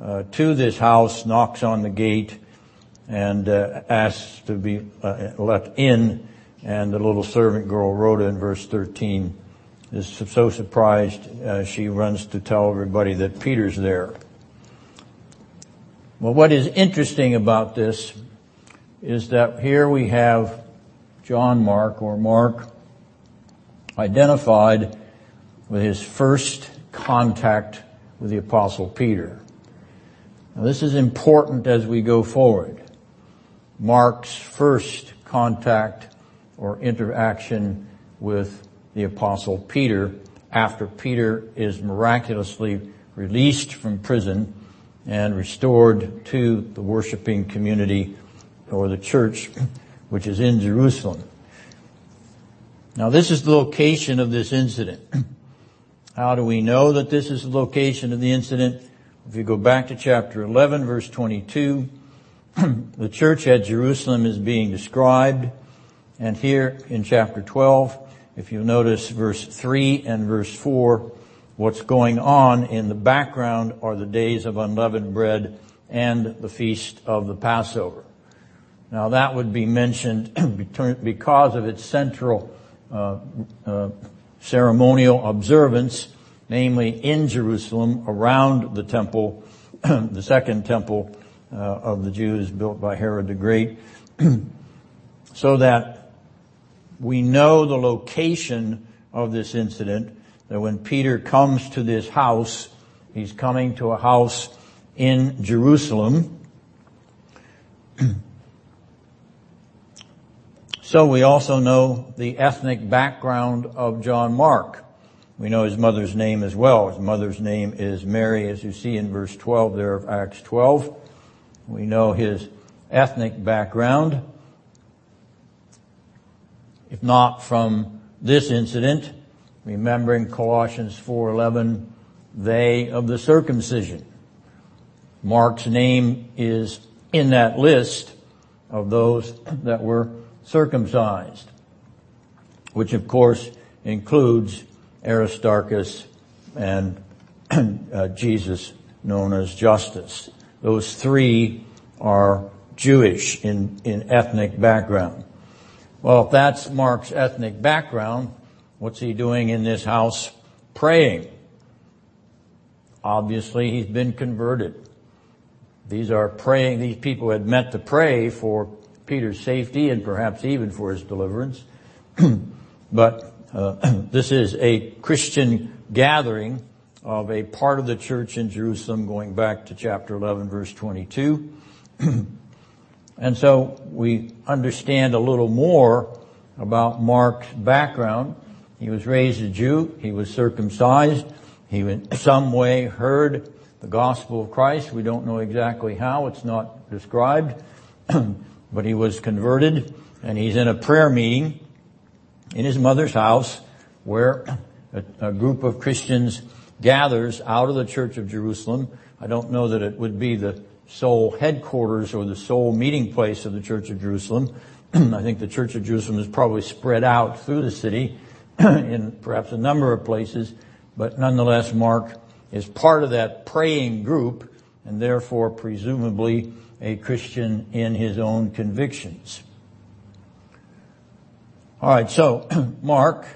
uh, to this house, knocks on the gate, and uh, asks to be uh, let in. And the little servant girl, Rhoda, in verse 13, is so surprised uh, she runs to tell everybody that Peter's there. Well, what is interesting about this is that here we have John Mark or Mark identified with his first contact with the apostle Peter. Now this is important as we go forward. Mark's first contact or interaction with the apostle Peter after Peter is miraculously released from prison and restored to the worshiping community or the church which is in Jerusalem. Now this is the location of this incident. How do we know that this is the location of the incident? If you go back to chapter 11 verse 22, the church at Jerusalem is being described. And here in chapter 12, if you notice verse 3 and verse 4, what's going on in the background are the days of unleavened bread and the feast of the Passover. Now that would be mentioned because of its central uh, uh, ceremonial observance, namely in Jerusalem around the temple, the second temple uh, of the Jews built by Herod the Great, so that we know the location of this incident, that when Peter comes to this house, he's coming to a house in Jerusalem, So we also know the ethnic background of John Mark. We know his mother's name as well. His mother's name is Mary, as you see in verse 12 there of Acts 12. We know his ethnic background. If not from this incident, remembering Colossians 4:11, they of the circumcision. Mark's name is in that list of those that were circumcised, which of course includes Aristarchus and uh, Jesus known as Justus. Those three are Jewish in, in ethnic background. Well, if that's Mark's ethnic background, what's he doing in this house praying? Obviously, he's been converted. These are praying, these people had met to pray for Peter's safety and perhaps even for his deliverance. but uh, this is a Christian gathering of a part of the church in Jerusalem going back to chapter 11 verse 22. and so we understand a little more about Mark's background. He was raised a Jew. He was circumcised. He in some way heard the gospel of Christ. We don't know exactly how. It's not described. But he was converted and he's in a prayer meeting in his mother's house where a, a group of Christians gathers out of the Church of Jerusalem. I don't know that it would be the sole headquarters or the sole meeting place of the Church of Jerusalem. I think the Church of Jerusalem is probably spread out through the city in perhaps a number of places, but nonetheless Mark is part of that praying group and therefore presumably a Christian in his own convictions. Alright, so Mark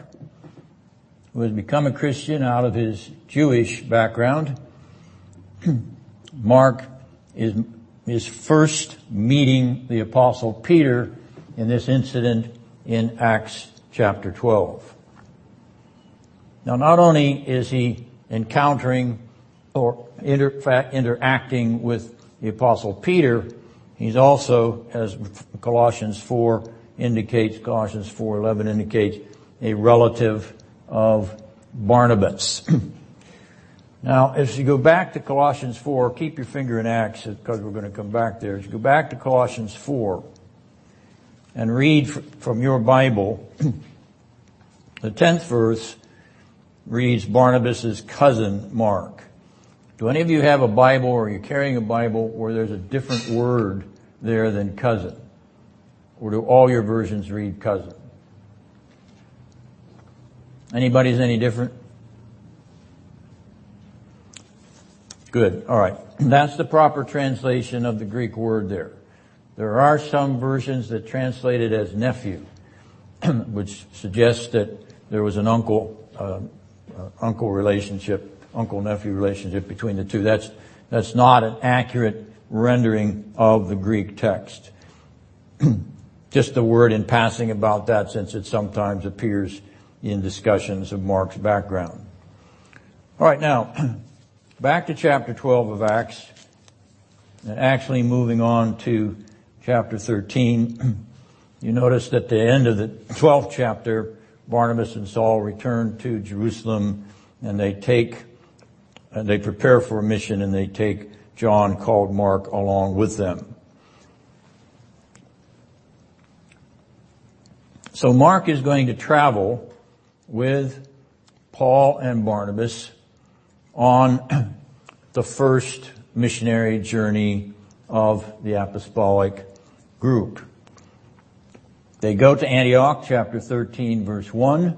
who has become a Christian out of his Jewish background. Mark is his first meeting the apostle Peter in this incident in Acts chapter 12. Now not only is he encountering or inter- interacting with the apostle Peter, he's also, as Colossians 4 indicates, Colossians 4.11 indicates, a relative of Barnabas. now, as you go back to Colossians 4, keep your finger in Acts because we're going to come back there. As you go back to Colossians 4 and read from your Bible, the 10th verse reads Barnabas' cousin Mark. Do any of you have a Bible or you're carrying a Bible where there's a different word there than cousin? Or do all your versions read cousin? Anybody's any different? Good. All right. That's the proper translation of the Greek word there. There are some versions that translate it as nephew, which suggests that there was an uncle, uh, uh, uncle relationship, uncle nephew relationship between the two. That's that's not an accurate rendering of the Greek text. Just a word in passing about that, since it sometimes appears in discussions of Mark's background. All right, now, back to chapter 12 of Acts, and actually moving on to chapter 13. You notice that the end of the 12th chapter, Barnabas and Saul return to Jerusalem and they take, and they prepare for a mission and they take John called Mark along with them. So Mark is going to travel with Paul and Barnabas on the first missionary journey of the apostolic group. They go to Antioch, chapter 13, verse 1,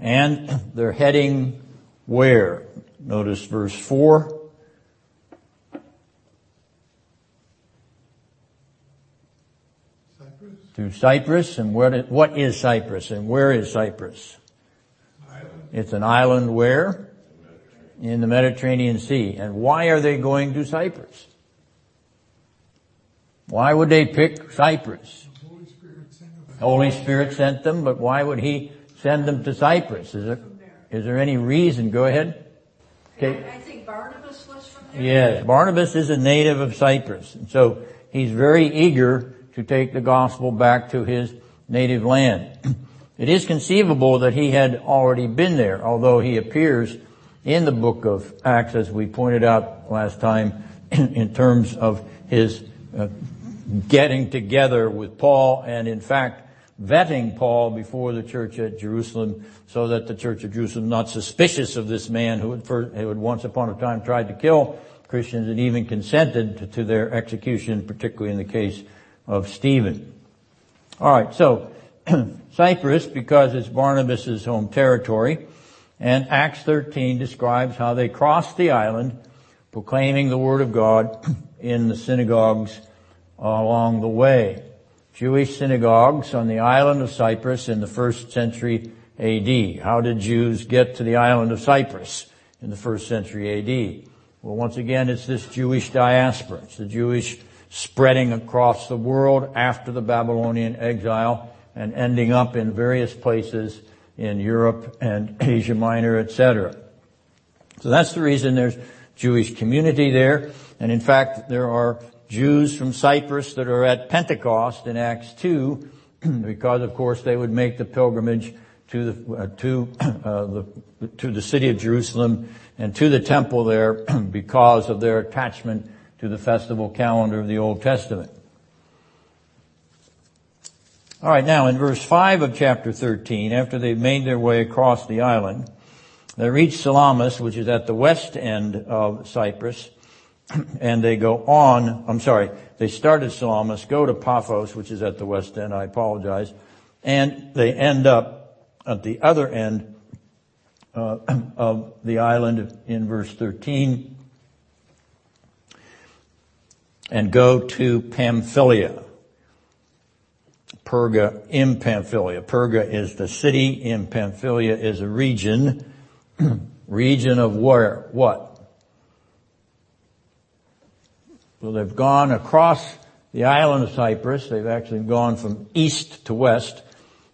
and they're heading where? Notice verse 4. to Cyprus. And what, what is Cyprus and where is Cyprus? Island. It's an island where? In the Mediterranean Sea. And why are they going to Cyprus? Why would they pick Cyprus? The Holy Spirit sent them. Holy Spirit sent them, but why would He send them to Cyprus? Is there, is there any reason? Go ahead. Okay. I think Barnabas was from there. Yes, Barnabas is a native of Cyprus. And so he's very eager to take the gospel back to his native land. It is conceivable that he had already been there, although he appears in the book of Acts, as we pointed out last time, in, terms of his uh, getting together with Paul and in fact vetting Paul before the church at Jerusalem so that the church of Jerusalem not suspicious of this man who had, first, who had once upon a time tried to kill Christians and even consented to, to their execution, particularly in the case of Stephen. Alright, so Cyprus, because it's Barnabas' home territory, and Acts 13 describes how they crossed the island, proclaiming the word of God in the synagogues along the way. Jewish synagogues on the island of Cyprus in the first century AD. How did Jews get to the island of Cyprus in the first century AD? Well, once again, it's this Jewish diaspora. It's the Jewish spreading across the world after the Babylonian exile and ending up in various places in Europe and Asia Minor, etc. So that's the reason there's Jewish community there. And in fact, there are Jews from Cyprus that are at Pentecost in Acts 2 because of course they would make the pilgrimage to the, uh, to, uh, the, to the city of Jerusalem and to the temple there because of their attachment to the festival calendar of the Old Testament. Alright, now in verse 5 of chapter 13, after they've made their way across the island, they reach Salamis, which is at the west end of Cyprus, and they go on, I'm sorry, they start at Salamis, go to Paphos, which is at the west end, I apologize, and they end up at the other end uh, of the island in verse 13 and go to Pamphylia. Perga in Pamphylia. Perga is the city in Pamphylia is a region. region of where? What? Well, they've gone across the island of Cyprus. They've actually gone from east to west.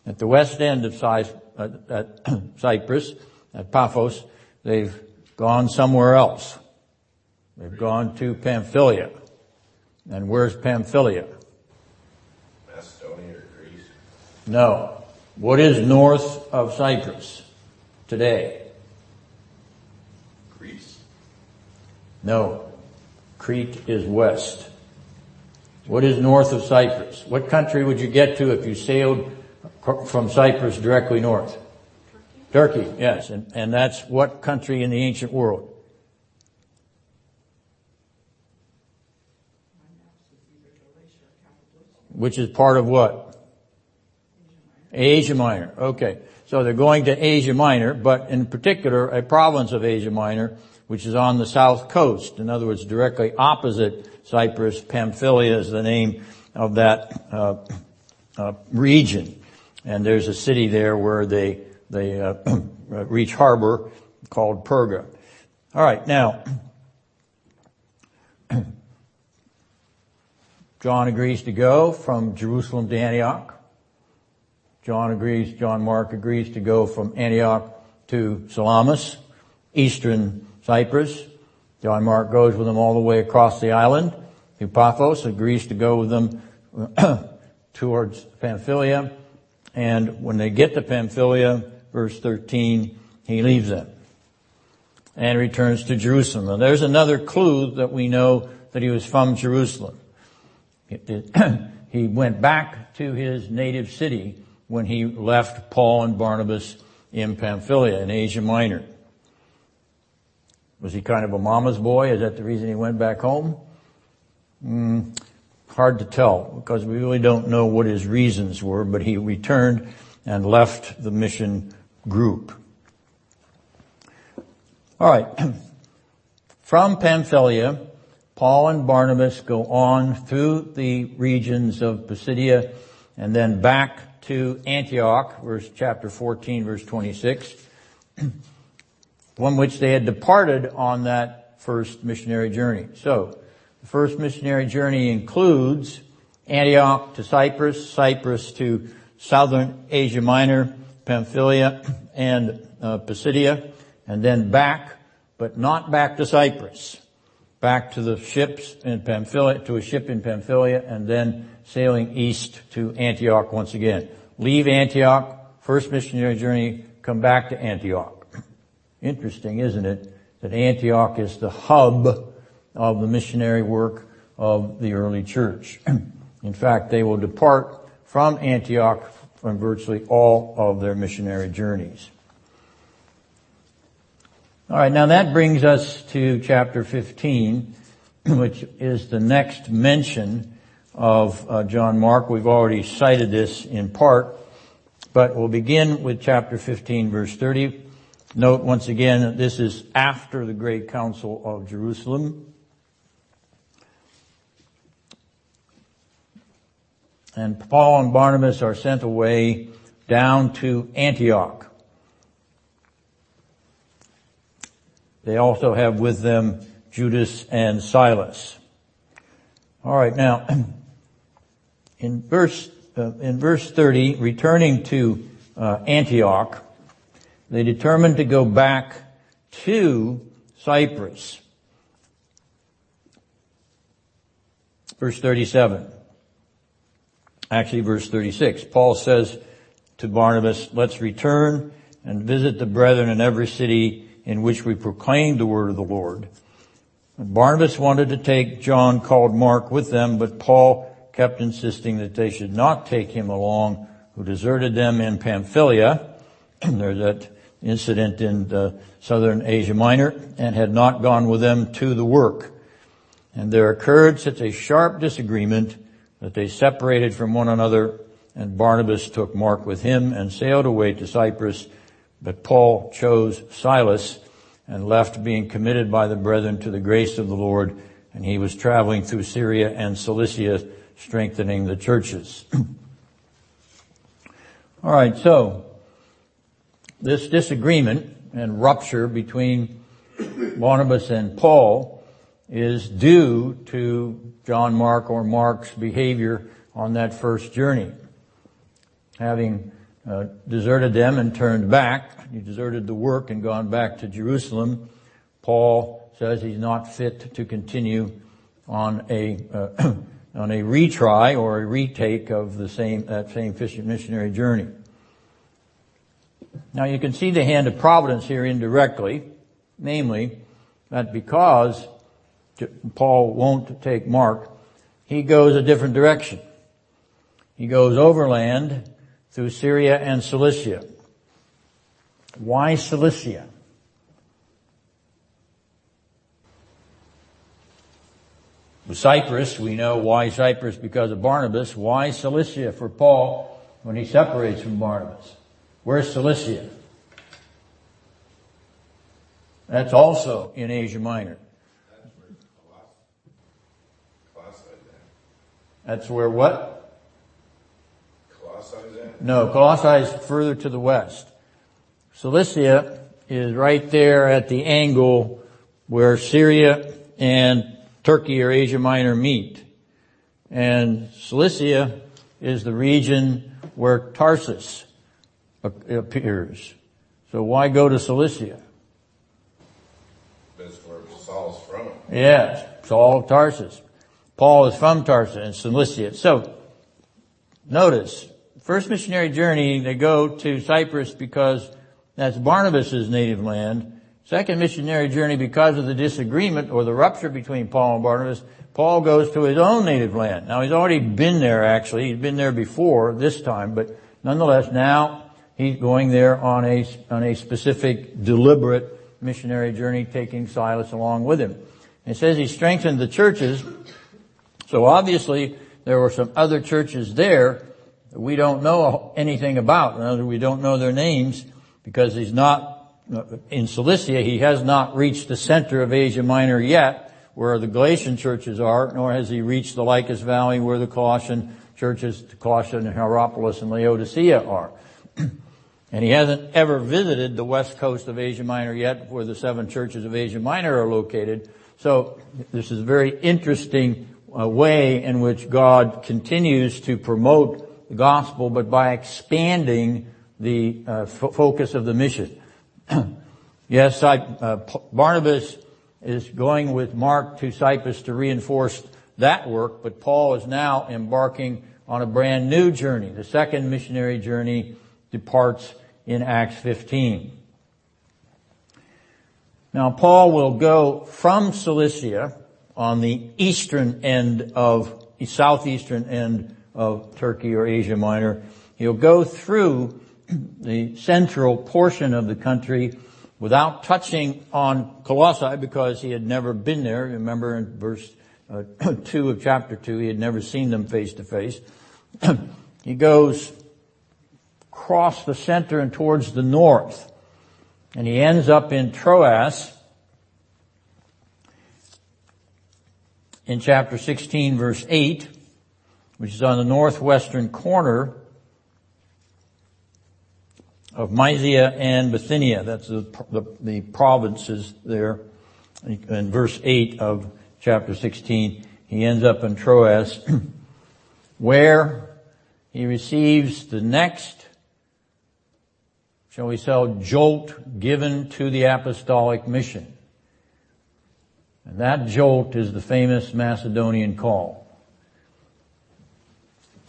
At the west end of Cyprus, at Paphos, they've gone somewhere else. They've gone to Pamphylia. And where's Pamphylia? Macedonia or Greece? No. What is north of Cyprus today? Greece? No. Crete is west. What is north of Cyprus? What country would you get to if you sailed from Cyprus directly north? Turkey, Turkey yes. And, and that's what country in the ancient world? Which is part of what? Asia Minor. Okay. So they're going to Asia Minor, but in particular, a province of Asia Minor, which is on the south coast. In other words, directly opposite Cyprus. Pamphylia is the name of that uh, uh, region. And there's a city there where they they uh, reach harbor called Perga. All right, now John agrees to go from Jerusalem to Antioch. John agrees, John Mark agrees to go from Antioch to Salamis, eastern Cyprus. John Mark goes with them all the way across the island. Paphos agrees to go with them towards Pamphylia. And when they get to Pamphylia, verse 13, he leaves them and returns to Jerusalem. And there's another clue that we know that he was from Jerusalem. he went back to his native city when he left Paul and Barnabas in Pamphylia in Asia Minor. Was he kind of a mama's boy? Is that the reason he went back home? Mm, hard to tell because we really don't know what his reasons were, but he returned and left the mission group. All right. From Pamphylia, Paul and Barnabas go on through the regions of Pisidia and then back to Antioch, verse chapter 14, verse 26, from which they had departed on that first missionary journey. So, the first missionary journey includes Antioch to Cyprus, Cyprus to southern Asia Minor, Pamphylia, and uh, Pisidia, and then back, but not back to Cyprus back to the ships in Pamphylia, to a ship in Pamphylia, and then sailing east to Antioch once again. Leave Antioch, first missionary journey, come back to Antioch. Interesting, isn't it, that Antioch is the hub of the missionary work of the early church. In fact, they will depart from Antioch from virtually all of their missionary journeys. All right, now that brings us to chapter 15, which is the next mention of uh, John Mark. We've already cited this in part, but we'll begin with chapter 15, verse 30. Note once again that this is after the great council of Jerusalem. And Paul and Barnabas are sent away down to Antioch. They also have with them Judas and Silas. All right, now in verse uh, in verse 30, returning to uh, Antioch, they determined to go back to Cyprus. Verse 37. Actually, verse 36. Paul says to Barnabas, let's return and visit the brethren in every city in which we proclaimed the word of the Lord. Barnabas wanted to take John called Mark with them, but Paul kept insisting that they should not take him along, who deserted them in Pamphylia. There's that incident in uh, southern Asia Minor and had not gone with them to the work. And there occurred such a sharp disagreement that they separated from one another and Barnabas took Mark with him and sailed away to Cyprus but Paul chose Silas and left being committed by the brethren to the grace of the Lord, and he was traveling through Syria and Cilicia, strengthening the churches. All right, so this disagreement and rupture between Barnabas and Paul is due to John Mark or Mark's behavior on that first journey. Having uh, deserted them and turned back. He deserted the work and gone back to Jerusalem. Paul says he's not fit to continue on a uh, on a retry or a retake of the same that same missionary journey. Now you can see the hand of providence here indirectly, namely that because Paul won't take Mark, he goes a different direction. He goes overland through Syria and Cilicia. Why Cilicia? With Cyprus, we know why Cyprus because of Barnabas. Why Cilicia for Paul when he separates from Barnabas? Where's Cilicia? That's also in Asia Minor. That's where what? Colossae. No, Colossae is further to the west. Cilicia is right there at the angle where Syria and Turkey or Asia Minor meet. And Cilicia is the region where Tarsus appears. So why go to Cilicia? That's where Saul's from. Yes, Saul of Tarsus. Paul is from Tarsus and Cilicia. So, notice, First missionary journey, they go to Cyprus because that's Barnabas' native land. Second missionary journey, because of the disagreement or the rupture between Paul and Barnabas, Paul goes to his own native land. Now he's already been there actually. He's been there before this time, but nonetheless now he's going there on a, on a specific deliberate missionary journey taking Silas along with him. It says he strengthened the churches. So obviously there were some other churches there that we don't know anything about. In other words, we don't know their names because he's not, in Cilicia, he has not reached the center of Asia Minor yet, where the Galatian churches are, nor has he reached the Lycus Valley where the Colossian churches, Colossian and Hierapolis and Laodicea are. and he hasn't ever visited the west coast of Asia Minor yet, where the seven churches of Asia Minor are located. So this is a very interesting uh, way in which God continues to promote the gospel, but by expanding the uh, f- focus of the mission. yes, I, uh, Barnabas is going with Mark to Cyprus to reinforce that work, but Paul is now embarking on a brand new journey. The second missionary journey departs in Acts 15. Now Paul will go from Cilicia on the eastern end of, the southeastern end of Turkey or Asia Minor. He'll go through the central portion of the country without touching on Colossae because he had never been there. Remember in verse uh, 2 of chapter 2, he had never seen them face to face. He goes across the center and towards the north. And he ends up in Troas in chapter 16 verse 8, which is on the northwestern corner of Mysia and Bithynia. That's the, the, the provinces there. In verse 8 of chapter 16, he ends up in Troas, where he receives the next, shall we say, jolt given to the apostolic mission. And that jolt is the famous Macedonian call.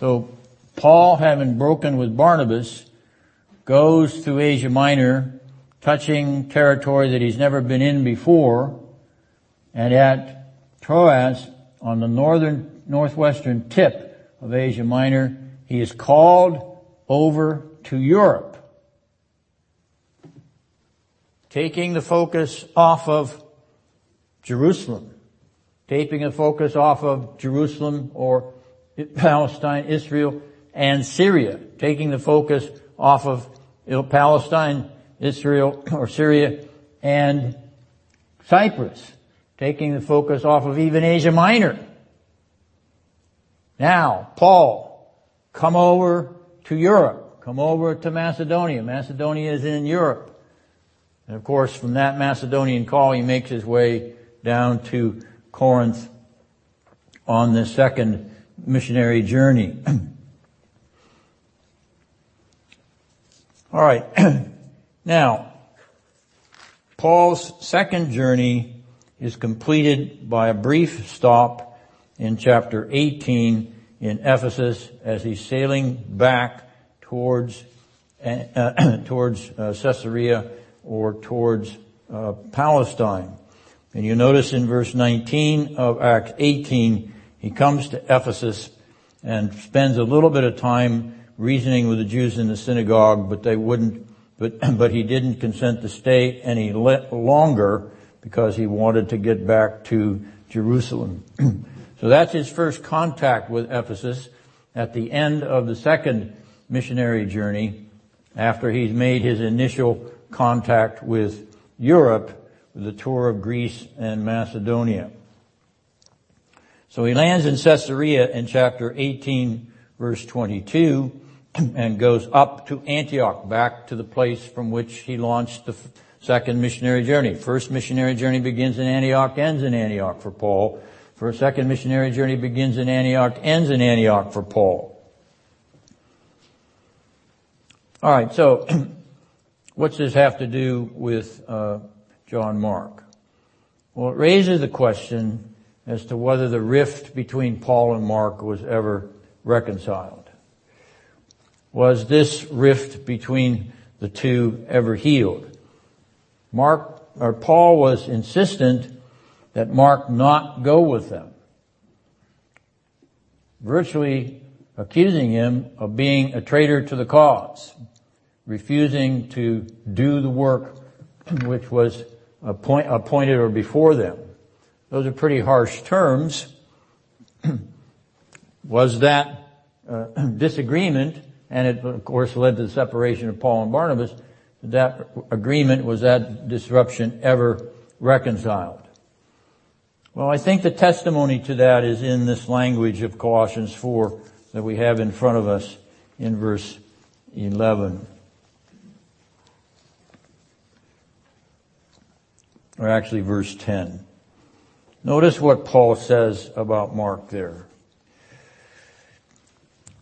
So Paul, having broken with Barnabas, goes through Asia Minor, touching territory that he's never been in before, and at Troas, on the northern, northwestern tip of Asia Minor, he is called over to Europe. Taking the focus off of Jerusalem. Taking the focus off of Jerusalem or Palestine, Israel, and Syria. Taking the focus off of Palestine, Israel, or Syria, and Cyprus, taking the focus off of even Asia Minor. Now, Paul, come over to Europe, come over to Macedonia. Macedonia is in Europe. And of course, from that Macedonian call, he makes his way down to Corinth on the second missionary journey. All right. now, Paul's second journey is completed by a brief stop in chapter 18 in Ephesus as he's sailing back towards uh, towards uh, Caesarea or towards uh, Palestine. And you notice in verse 19 of Acts 18, he comes to Ephesus and spends a little bit of time reasoning with the Jews in the synagogue, but they wouldn't, but, but he didn't consent to stay any longer because he wanted to get back to Jerusalem. so that's his first contact with Ephesus at the end of the second missionary journey after he's made his initial contact with Europe with the tour of Greece and Macedonia. So he lands in Caesarea in chapter 18 verse 22 and goes up to Antioch, back to the place from which he launched the second missionary journey. First missionary journey begins in Antioch, ends in Antioch for Paul. For a second missionary journey begins in Antioch, ends in Antioch for Paul. All right, so what's this have to do with uh, John Mark? Well, it raises the question as to whether the rift between Paul and Mark was ever reconciled was this rift between the two ever healed? Mark, or Paul was insistent that Mark not go with them, virtually accusing him of being a traitor to the cause, refusing to do the work which was appoint, appointed or before them. Those are pretty harsh terms. was that uh, disagreement and it of course led to the separation of Paul and Barnabas. That agreement was that disruption ever reconciled? Well, I think the testimony to that is in this language of Colossians 4 that we have in front of us in verse 11. Or actually verse 10. Notice what Paul says about Mark there.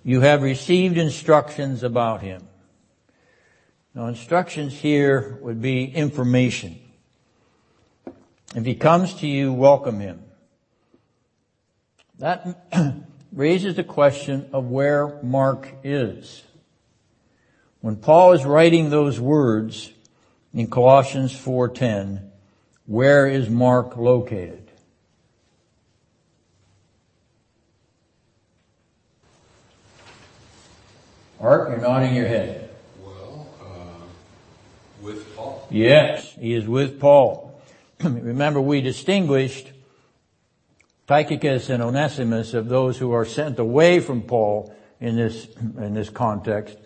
You have received instructions about him. Now instructions here would be information. If he comes to you, welcome him. That raises the question of where Mark is. When Paul is writing those words in Colossians 4:10, where is Mark located? Art, you're nodding your head. Well, uh, with Paul. Yes, he is with Paul. Remember we distinguished Tychicus and Onesimus of those who are sent away from Paul in this, in this context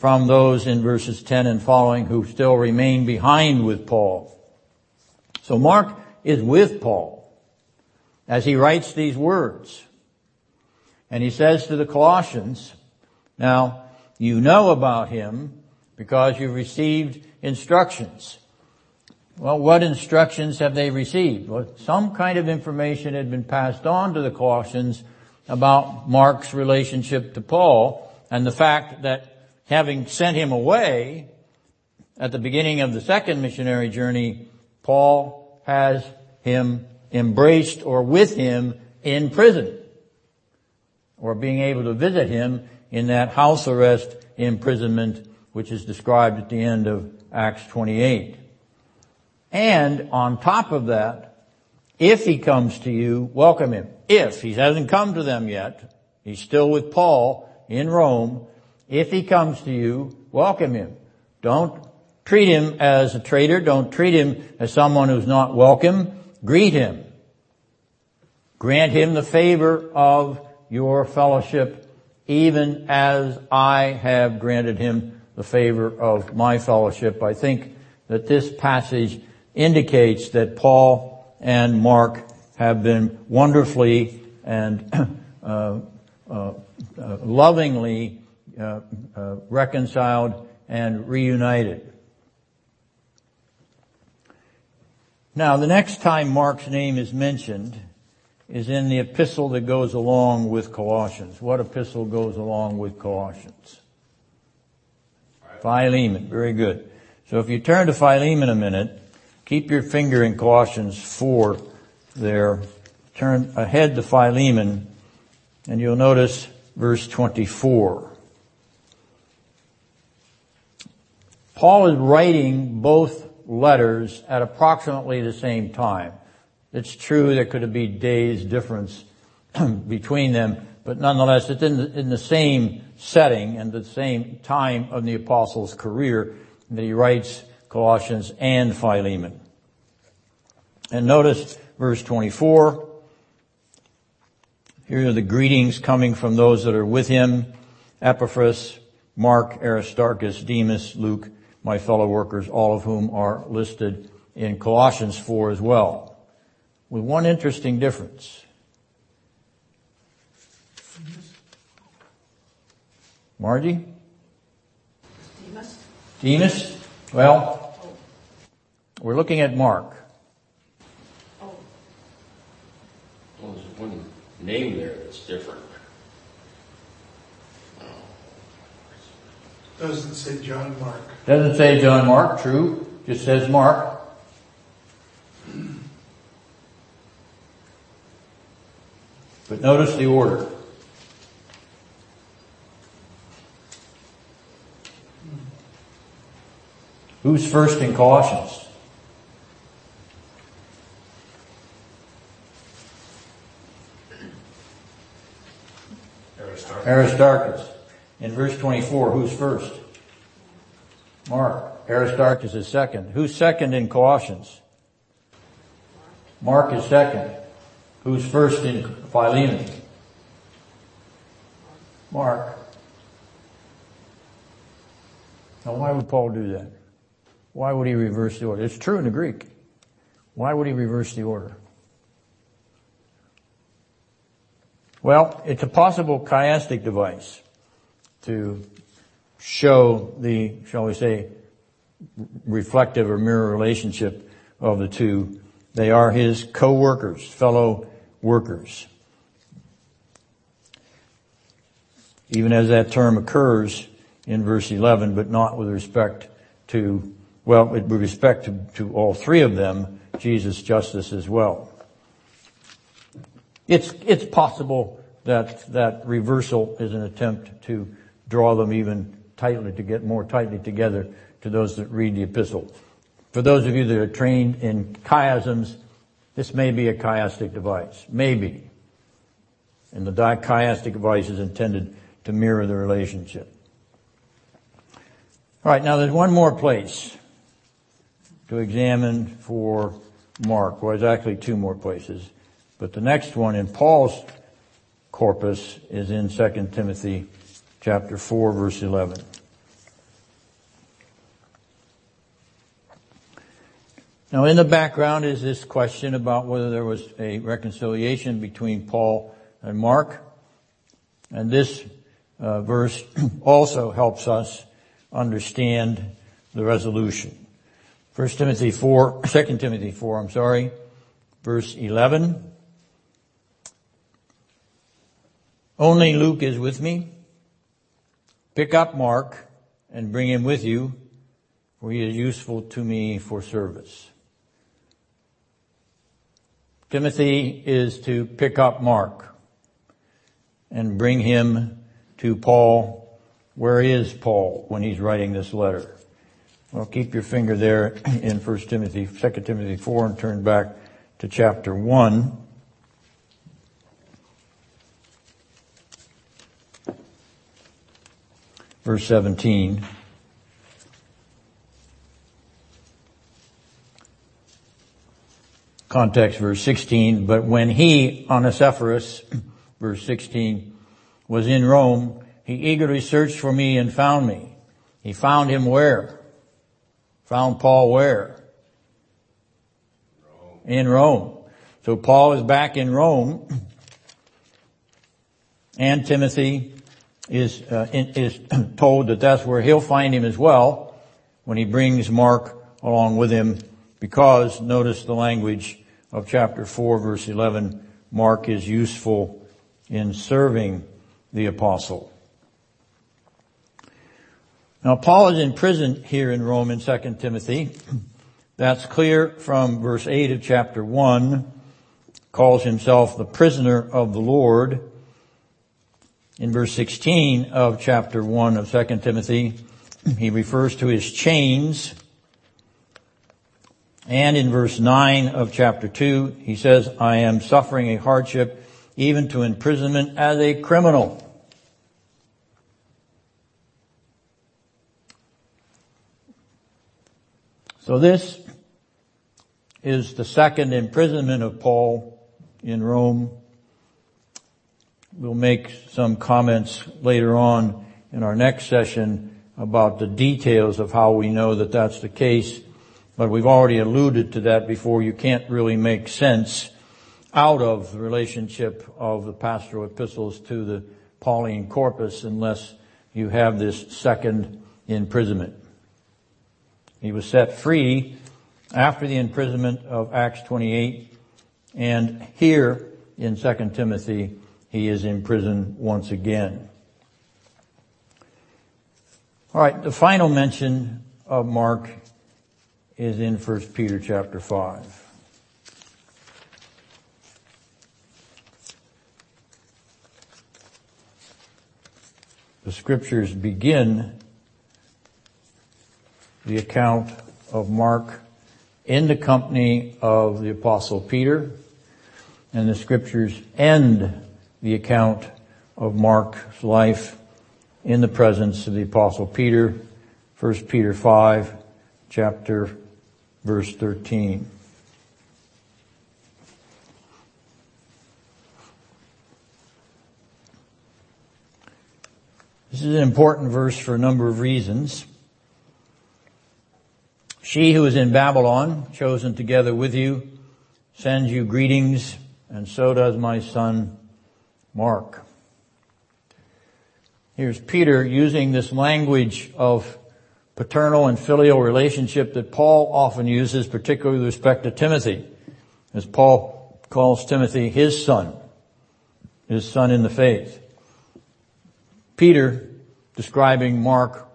from those in verses 10 and following who still remain behind with Paul. So Mark is with Paul as he writes these words. And he says to the Colossians, now you know about him because you received instructions. Well, what instructions have they received? Well, some kind of information had been passed on to the Colossians about Mark's relationship to Paul and the fact that having sent him away at the beginning of the second missionary journey, Paul has him embraced or with him in prison or being able to visit him in that house arrest imprisonment which is described at the end of Acts 28. And on top of that, if he comes to you, welcome him. If he hasn't come to them yet, he's still with Paul in Rome. If he comes to you, welcome him. Don't treat him as a traitor. Don't treat him as someone who's not welcome. Greet him. Grant him the favor of your fellowship even as I have granted him the favor of my fellowship. I think that this passage indicates that Paul and Mark have been wonderfully and uh, uh, uh, lovingly uh, uh, reconciled and reunited. Now, the next time Mark's name is mentioned is in the epistle that goes along with Colossians. What epistle goes along with Colossians? Philemon. Very good. So if you turn to Philemon a minute, keep your finger in Colossians 4 there. Turn ahead to Philemon and you'll notice verse 24. Paul is writing both letters at approximately the same time. It's true there could be days difference between them, but nonetheless it's in the, in the same setting and the same time of the apostle's career that he writes Colossians and Philemon. And notice verse 24. Here are the greetings coming from those that are with him. Epaphras, Mark, Aristarchus, Demas, Luke, my fellow workers, all of whom are listed in Colossians 4 as well with one interesting difference. Margie? Demas? Demas? Well, we're looking at Mark. Oh, Well, there's one name there that's different. Doesn't say John Mark. Doesn't say John Mark, true. Just says Mark. But notice the order. Who's first in Colossians? Aristarchus. Aristarchus. In verse 24, who's first? Mark. Aristarchus is second. Who's second in Colossians? Mark is second. Who's first in Philemon? Mark. Now why would Paul do that? Why would he reverse the order? It's true in the Greek. Why would he reverse the order? Well, it's a possible chiastic device to show the, shall we say, reflective or mirror relationship of the two. They are his co-workers, fellow workers. Even as that term occurs in verse 11, but not with respect to, well, with respect to, to all three of them, Jesus' Justus as well. It's, it's possible that that reversal is an attempt to draw them even tightly, to get more tightly together to those that read the epistle. For those of you that are trained in chiasms, this may be a chiastic device. Maybe. And the chiastic device is intended to mirror the relationship. Alright, now there's one more place to examine for Mark. Well, there's actually two more places. But the next one in Paul's corpus is in 2 Timothy chapter 4 verse 11. Now in the background is this question about whether there was a reconciliation between Paul and Mark. And this uh, verse also helps us understand the resolution. 1 Timothy 4, 2 Timothy 4, I'm sorry, verse 11. Only Luke is with me. Pick up Mark and bring him with you, for he is useful to me for service. Timothy is to pick up Mark and bring him to Paul. Where is Paul when he's writing this letter? Well, keep your finger there in 1 Timothy, 2 Timothy 4 and turn back to chapter 1. Verse 17. Context verse 16, but when he, Onesiphorus, verse 16, was in Rome, he eagerly searched for me and found me. He found him where? Found Paul where? Rome. In Rome. So Paul is back in Rome, and Timothy is uh, is told that that's where he'll find him as well when he brings Mark along with him, because notice the language of chapter four, verse eleven. Mark is useful in serving the apostle. Now Paul is in prison here in Rome in 2 Timothy. That's clear from verse 8 of chapter 1. Calls himself the prisoner of the Lord. In verse 16 of chapter 1 of 2 Timothy, he refers to his chains. And in verse 9 of chapter 2, he says, I am suffering a hardship even to imprisonment as a criminal. So this is the second imprisonment of Paul in Rome. We'll make some comments later on in our next session about the details of how we know that that's the case, but we've already alluded to that before. You can't really make sense out of the relationship of the pastoral epistles to the Pauline corpus unless you have this second imprisonment. He was set free after the imprisonment of Acts 28. And here in 2 Timothy, he is in prison once again. All right, the final mention of Mark is in 1 Peter chapter 5. The scriptures begin the account of Mark in the company of the apostle Peter and the scriptures end the account of Mark's life in the presence of the apostle Peter, 1 Peter 5, chapter verse 13. This is an important verse for a number of reasons. She who is in Babylon, chosen together with you, sends you greetings, and so does my son Mark. Here's Peter using this language of paternal and filial relationship that Paul often uses, particularly with respect to Timothy, as Paul calls Timothy his son, his son in the faith. Peter describing Mark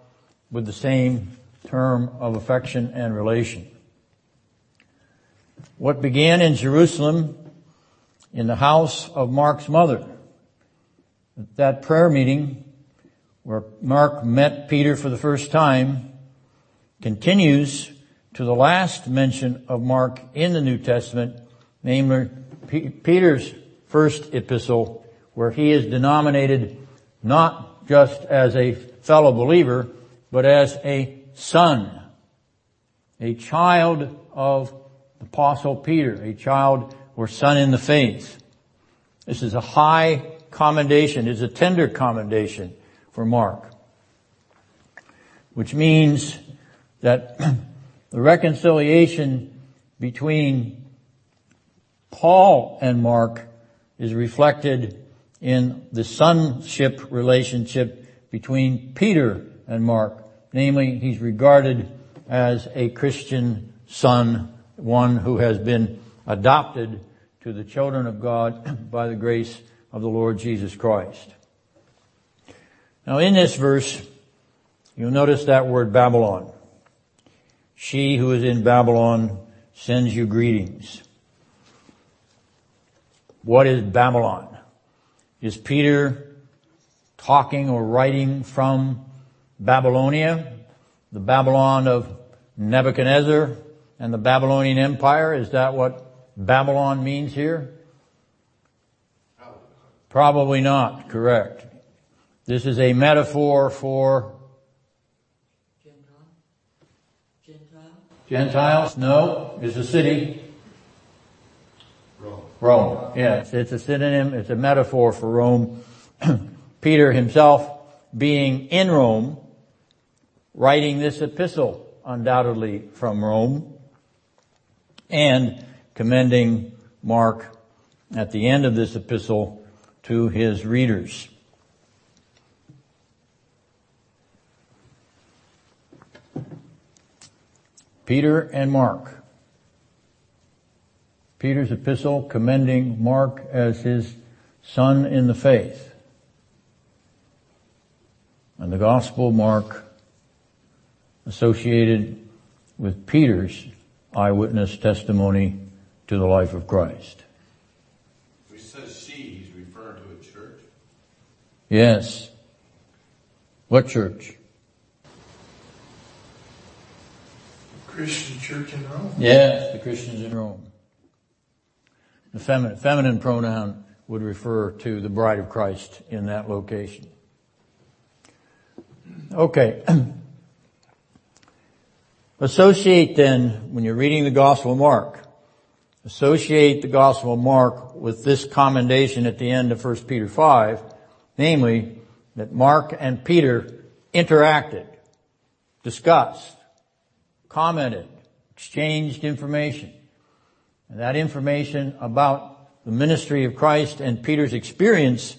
with the same term of affection and relation. What began in Jerusalem in the house of Mark's mother, that prayer meeting where Mark met Peter for the first time, continues to the last mention of Mark in the New Testament, namely Peter's first epistle, where he is denominated not just as a fellow believer, but as a son a child of the apostle Peter, a child or son in the faith. This is a high commendation, is a tender commendation for Mark. Which means that the reconciliation between Paul and Mark is reflected in the sonship relationship between Peter and Mark. Namely, he's regarded as a Christian son, one who has been adopted to the children of God by the grace of the Lord Jesus Christ. Now in this verse, you'll notice that word Babylon. She who is in Babylon sends you greetings. What is Babylon? Is Peter talking or writing from Babylonia, the Babylon of Nebuchadnezzar and the Babylonian Empire? Is that what Babylon means here? Probably not, correct. This is a metaphor for Gentiles? No, it's a city. Rome. Rome. Yes, it's a synonym, it's a metaphor for Rome. Peter himself being in Rome, writing this epistle undoubtedly from Rome, and commending Mark at the end of this epistle to his readers. Peter and Mark. Peter's epistle commending Mark as his son in the faith. And the gospel Mark associated with Peter's eyewitness testimony to the life of Christ. He says she, he's referring to a church. Yes. What church? Christian church in Rome. Yes, the Christians in Rome. The feminine, feminine pronoun would refer to the bride of Christ in that location. Okay. Associate then, when you're reading the Gospel of Mark, associate the Gospel of Mark with this commendation at the end of 1 Peter 5, namely, that Mark and Peter interacted, discussed, commented, exchanged information. And that information about the ministry of Christ and Peter's experience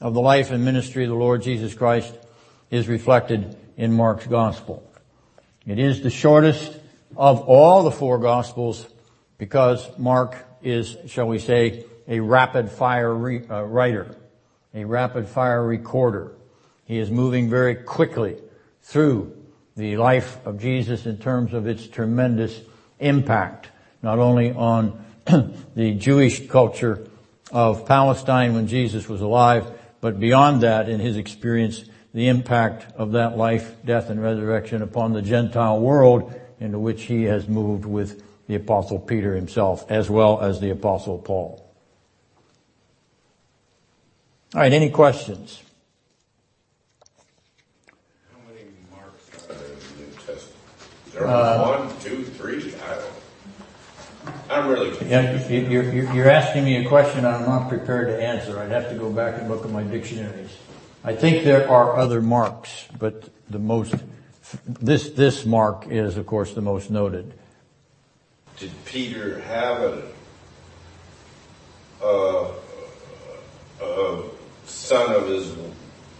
of the life and ministry of the Lord Jesus Christ is reflected in Mark's gospel. It is the shortest of all the four gospels because Mark is, shall we say, a rapid fire re- uh, writer, a rapid fire recorder. He is moving very quickly through the life of Jesus in terms of its tremendous impact, not only on the Jewish culture of Palestine when Jesus was alive, but beyond that in his experience, the impact of that life, death, and resurrection upon the Gentile world into which he has moved with the apostle Peter himself, as well as the apostle Paul. Alright, any questions? How many marks are there in the New Testament? Is there only uh, one, two, three? I don't. I'm really confused. Yeah, you- you're, you're, you're asking me a question I'm not prepared to answer. I'd have to go back and look at my dictionaries. I think there are other marks, but the most, this, this mark is of course the most noted. Did Peter have a, a, a son of his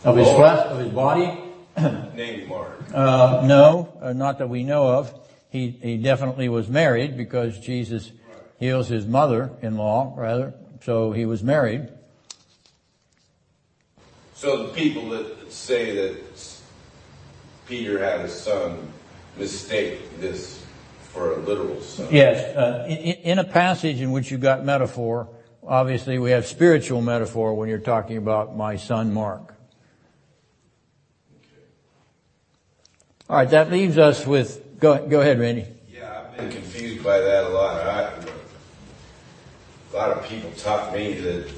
Of his flesh, of his body? named Mark? Uh, no, uh, not that we know of. He, he definitely was married because Jesus heals his mother-in-law, rather. So he was married. So the people that say that Peter had a son mistake this for a literal son. Yes, uh, in, in a passage in which you got metaphor, obviously we have spiritual metaphor when you're talking about my son Mark. All right, that leaves us with. Go, go ahead, Randy. Yeah, I've been confused by that a lot. I, a lot of people taught me that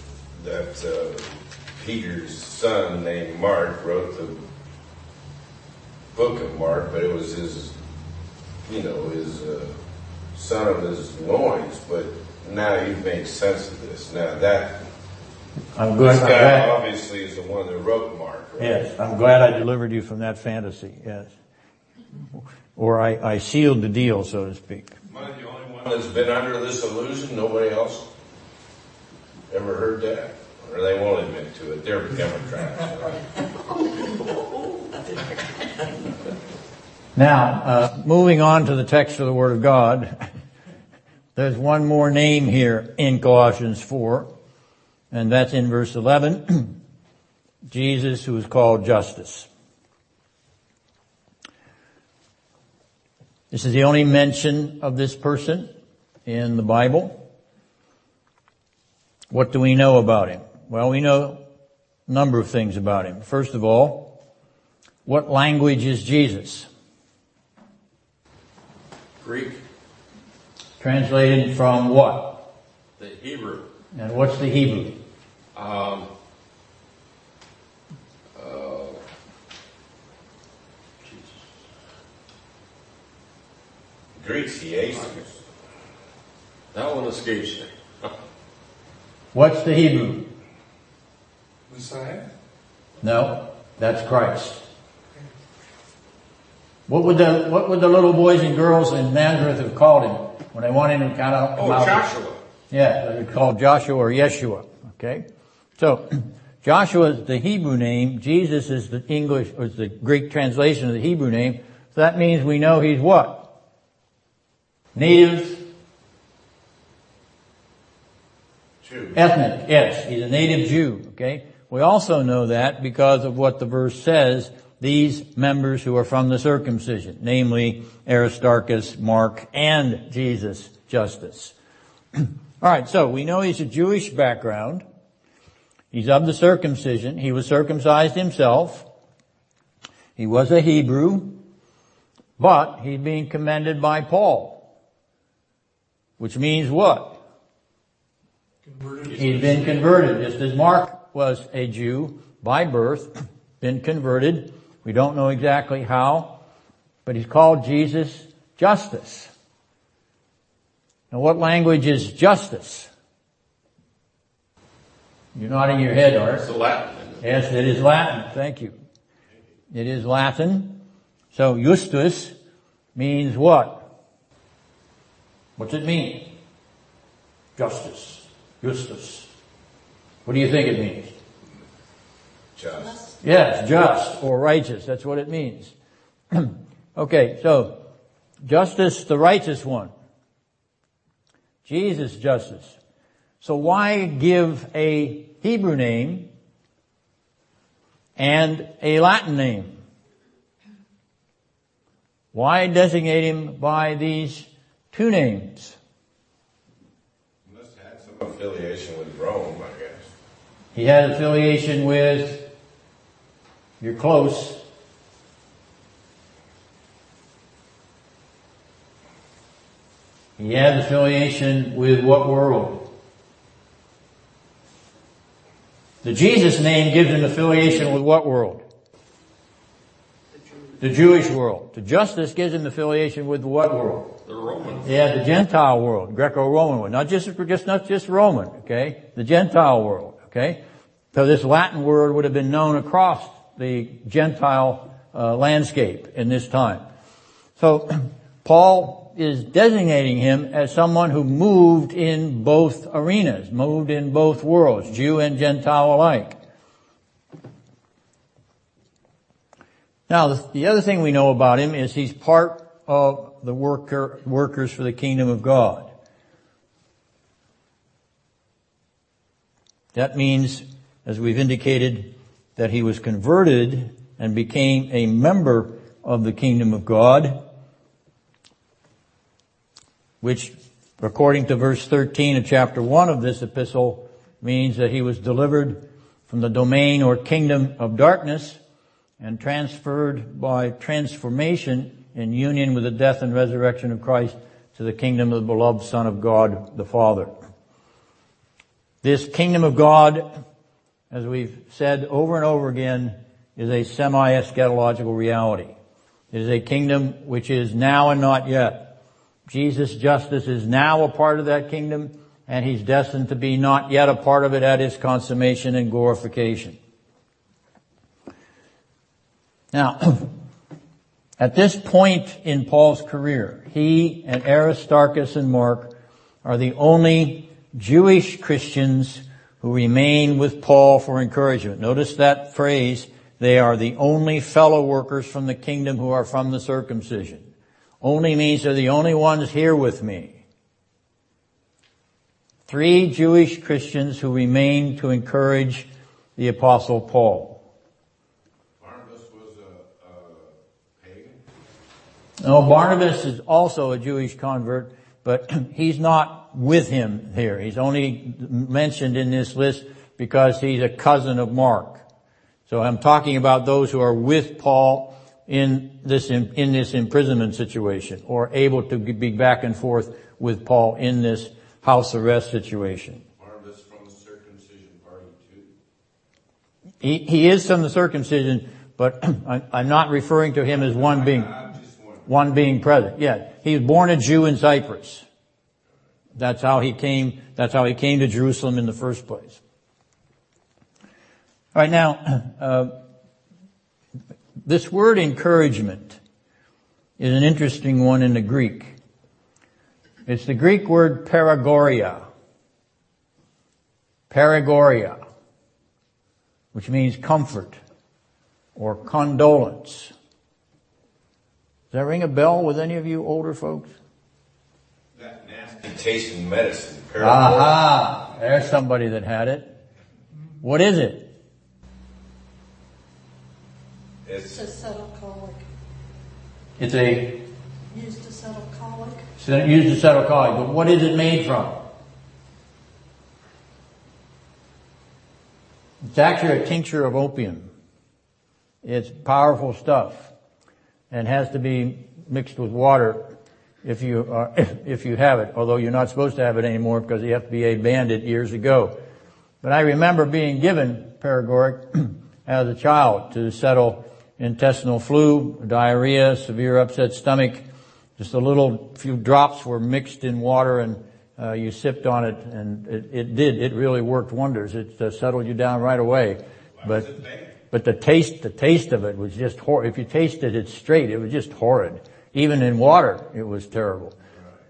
that uh, Peter's son named Mark wrote the book of Mark, but it was his, you know, his uh, son of his loins, but now you've made sense of this. Now that I'm glad, this guy glad- obviously is the one that wrote Mark. Right? yes, I'm glad I delivered you from that fantasy, yes. Or I, I sealed the deal, so to speak. Am I the only one that's been under this illusion? Nobody else ever heard that? Or they won't admit to it. They're Democrats. right? Now, uh, moving on to the text of the Word of God, there's one more name here in Colossians 4, and that's in verse 11. Jesus, who is called Justus. This is the only mention of this person in the Bible. What do we know about him? Well, we know a number of things about him. First of all, what language is Jesus? Greek, Translated from what? the Hebrew. And what's the Hebrew? Um, uh, Jesus. Greeks, the. That one escapes me. What's the Hebrew? Messiah? No, that's Christ. What would the what would the little boys and girls in Nazareth have called him when they wanted him to kind of Oh, Joshua. Yeah, they would call Joshua or Yeshua. Okay, so Joshua is the Hebrew name. Jesus is the English or the Greek translation of the Hebrew name. So that means we know he's what? Native Jew. Ethnic, yes. He's a native Jew, okay? We also know that because of what the verse says, these members who are from the circumcision, namely Aristarchus, Mark, and Jesus, Justus. Alright, so we know he's a Jewish background. He's of the circumcision. He was circumcised himself. He was a Hebrew, but he's being commended by Paul. Which means what? Converted. He's been converted, just as Mark was a Jew by birth, been converted. We don't know exactly how, but he's called Jesus Justus. Now what language is Justus? You're nodding your head, Art. It's Latin. Yes, it is Latin. Thank you. It is Latin. So justus means what? What's it mean? Justice. Justus. What do you think it means? Just. Yes, just or righteous. That's what it means. okay, so Justus, the righteous one. Jesus Justus. So why give a Hebrew name and a Latin name? Why designate him by these two names? He Must have had some affiliation with Rome, I guess. He had affiliation with, you're close, he had affiliation with what world? The Jesus name gives him affiliation with what world? The Jewish world. The Justus gives him affiliation with what world? The Romans. Yeah, the Gentile world, Greco-Roman world, not just, just, not just Roman, okay? The Gentile world, okay? So this Latin word would have been known across the Gentile uh, landscape in this time. So Paul is designating him as someone who moved in both arenas, moved in both worlds, Jew and Gentile alike. Now, the, the other thing we know about him is he's part of the worker, workers for the kingdom of God. That means, as we've indicated, that he was converted and became a member of the kingdom of God, which, according to verse 13 of chapter 1 of this epistle, means that he was delivered from the domain or kingdom of darkness and transferred by transformation in union with the death and resurrection of Christ to the kingdom of the beloved Son of God, the Father. This kingdom of God, as we've said over and over again, is a semi-eschatological reality. It is a kingdom which is now and not yet. Jesus' Justus is now a part of that kingdom, and he's destined to be not yet a part of it at its consummation and glorification. Now, at this point in Paul's career, he and Aristarchus and Mark are the only Jewish Christians who remain with Paul for encouragement. Notice that phrase, they are the only fellow workers from the kingdom who are from the circumcision. Only means they're the only ones here with me. Three Jewish Christians who remain to encourage the apostle Paul. Barnabas was a, a pagan. No, Barnabas is also a Jewish convert, but he's not with him here. He's only mentioned in this list because he's a cousin of Mark. So I'm talking about those who are with Paul in this, in this imprisonment situation or able to be back and forth with Paul in this house arrest situation. Barnabas from the circumcision party too. He, he is from the circumcision, but I, I'm not referring to him as one being, I'm just wondering. one being present. Yeah, he was born a Jew in Cyprus. That's how he came, that's how he came to Jerusalem in the first place. All right, now, uh, this word encouragement is an interesting one in the Greek. It's the Greek word paragoria. Paragoria, which means comfort or condolence. Does that ring a bell with any of you older folks? That tasting medicine. Paregoric. Aha! There's somebody that had it. What is it? It's It's a settle colic, It's a, used to settle colic. used to settle colic, but what is it made from? It's actually a tincture of opium. It's powerful stuff and has to be mixed with water if you are, if you have it, although you're not supposed to have it anymore because the FDA banned it years ago. But I remember being given paregoric as a child to settle intestinal flu, diarrhea, severe upset stomach. Just a little few drops were mixed in water and uh, you sipped on it and it, it did, it really worked wonders. It uh, settled you down right away. But, but the taste, the taste of it was just horrible. If you tasted it straight, it was just horrid. Even in water, it was terrible.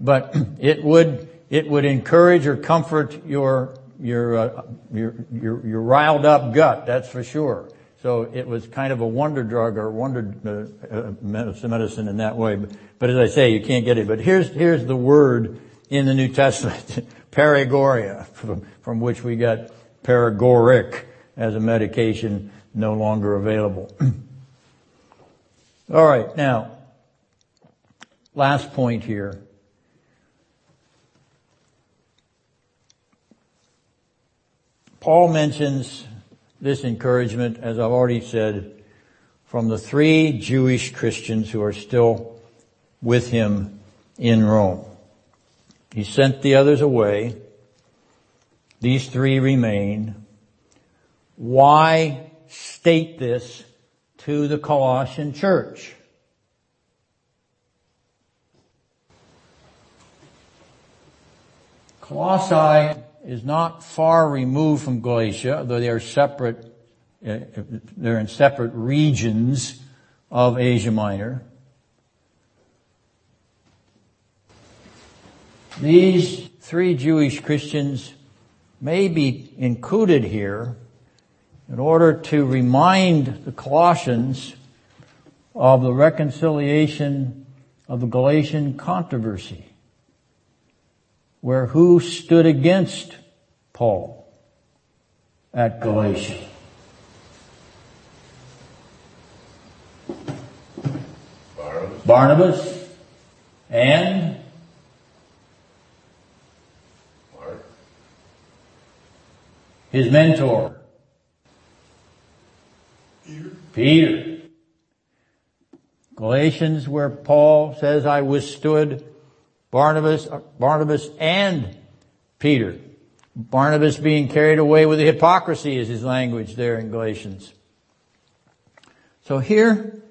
But it would, it would encourage or comfort your, your, uh, your, your, your riled up gut, that's for sure. So it was kind of a wonder drug or wonder uh, uh, medicine, in that way. But, but as I say, you can't get it. But here's, here's the word in the New Testament, paragoria, from, from which we got paregoric as a medication no longer available. All right, now, last point here. Paul mentions this encouragement, as I've already said, from the three Jewish Christians who are still with him in Rome. He sent the others away. These three remain. Why state this to the Colossian church? Colossae is not far removed from Galatia, though they are separate, uh, they're in separate regions of Asia Minor. These three Jewish Christians may be included here in order to remind the Colossians of the reconciliation of the Galatian controversy, where who stood against Paul at Galatia? Barnabas. Barnabas and Mark. his mentor, Peter, Peter. Galatians where Paul says, I withstood Barnabas, Barnabas and Peter. Barnabas being carried away with the hypocrisy is his language there in Galatians. So here,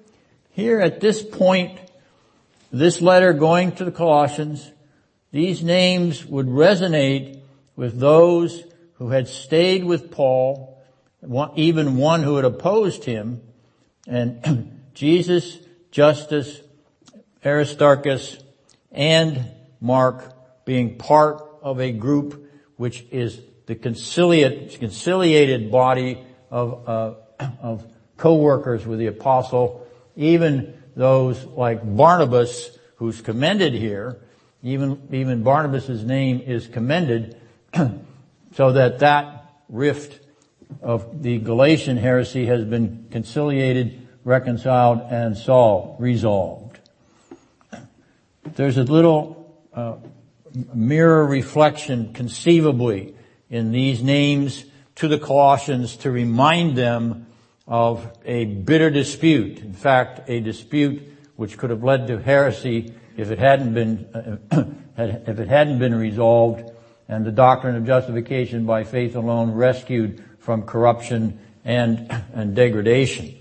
here at this point, this letter going to the Colossians, these names would resonate with those who had stayed with Paul, even one who had opposed him, and Jesus, Justus, Aristarchus, and Mark being part of a group which is the conciliate, conciliated body of, uh, of co-workers with the apostle, even those like Barnabas, who's commended here, even, even Barnabas' name is commended, so that that rift of the Galatian heresy has been conciliated, reconciled, and solved, resolved. There's a little uh, mirror reflection conceivably in these names to the Colossians to remind them of a bitter dispute. In fact, a dispute which could have led to heresy if it hadn't been, uh, if it hadn't been resolved and the doctrine of justification by faith alone rescued from corruption and, and degradation.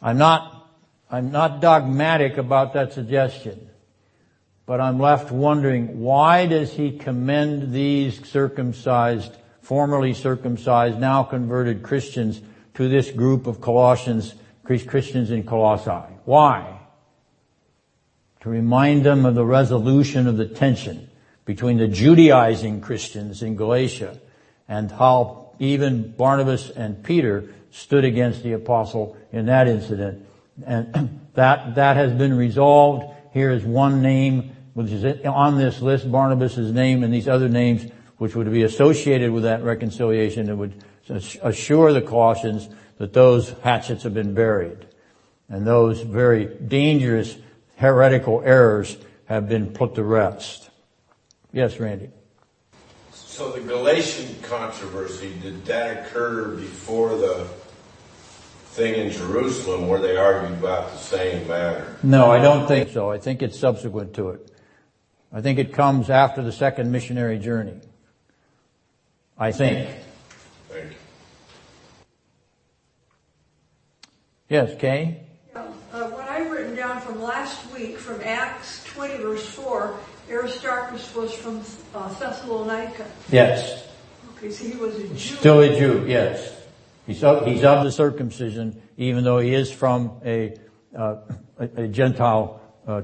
I'm not, I'm not dogmatic about that suggestion, but I'm left wondering why does he commend these circumcised, formerly circumcised, now converted Christians to this group of Colossians, Christians in Colossae? Why? To remind them of the resolution of the tension between the Judaizing Christians in Galatia and how even Barnabas and Peter stood against the apostle in that incident. And that, that has been resolved. Here is one name which is on this list, Barnabas' name and these other names which would be associated with that reconciliation that would assure the Colossians that those hatchets have been buried and those very dangerous heretical errors have been put to rest. Yes, Randy. So the Galatian controversy, did that occur before the thing in Jerusalem where they argued about the same matter? No, I don't think so. I think it's subsequent to it. I think it comes after the second missionary journey. I think. Thank you. Yes, Kay? Uh, what I've written down from last week, from Acts 20 verse 4, Aristarchus was from uh, Thessalonica. Yes. Okay, so he was a Jew. Still a Jew, yes. He's of, he's of the circumcision, even though he is from a, uh, a, a, Gentile uh,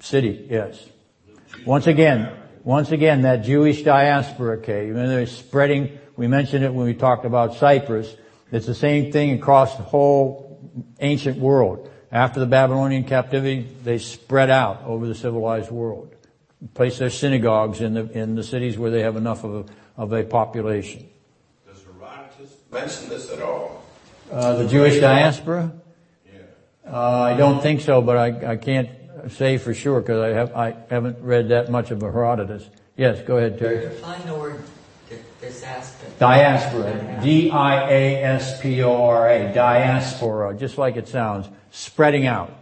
city, yes. Once again, once again, that Jewish diaspora, okay, even they're spreading, we mentioned it when we talked about Cyprus, it's the same thing across the whole ancient world. After the Babylonian captivity, they spread out over the civilized world. Place their synagogues in the, in the cities where they have enough of a, of a population. Does Herodotus mention this at all? Uh, the Jewish diaspora? Yeah. Uh, I don't think so, but I, I can't say for sure because I have I haven't read that much of Herodotus. Yes, go ahead, Terry. Define the word diaspora. Diaspora. D-I-A-S-P-O-R-A. Diaspora. Just like it sounds. Spreading out.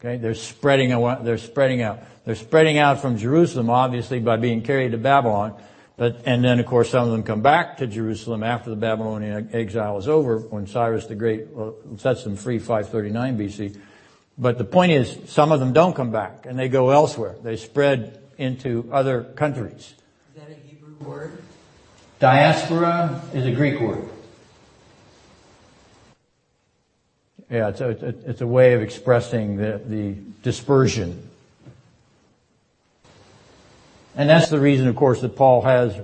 Okay, they're spreading out. They're spreading out. They're spreading out from Jerusalem, obviously, by being carried to Babylon. But, and then of course some of them come back to Jerusalem after the Babylonian exile is over when Cyrus the Great uh, sets them free 539 BC. But the point is, some of them don't come back and they go elsewhere. They spread into other countries. Is that a Hebrew word? Diaspora is a Greek word. Yeah, it's a, it's a way of expressing the, the dispersion. And that's the reason, of course, that Paul has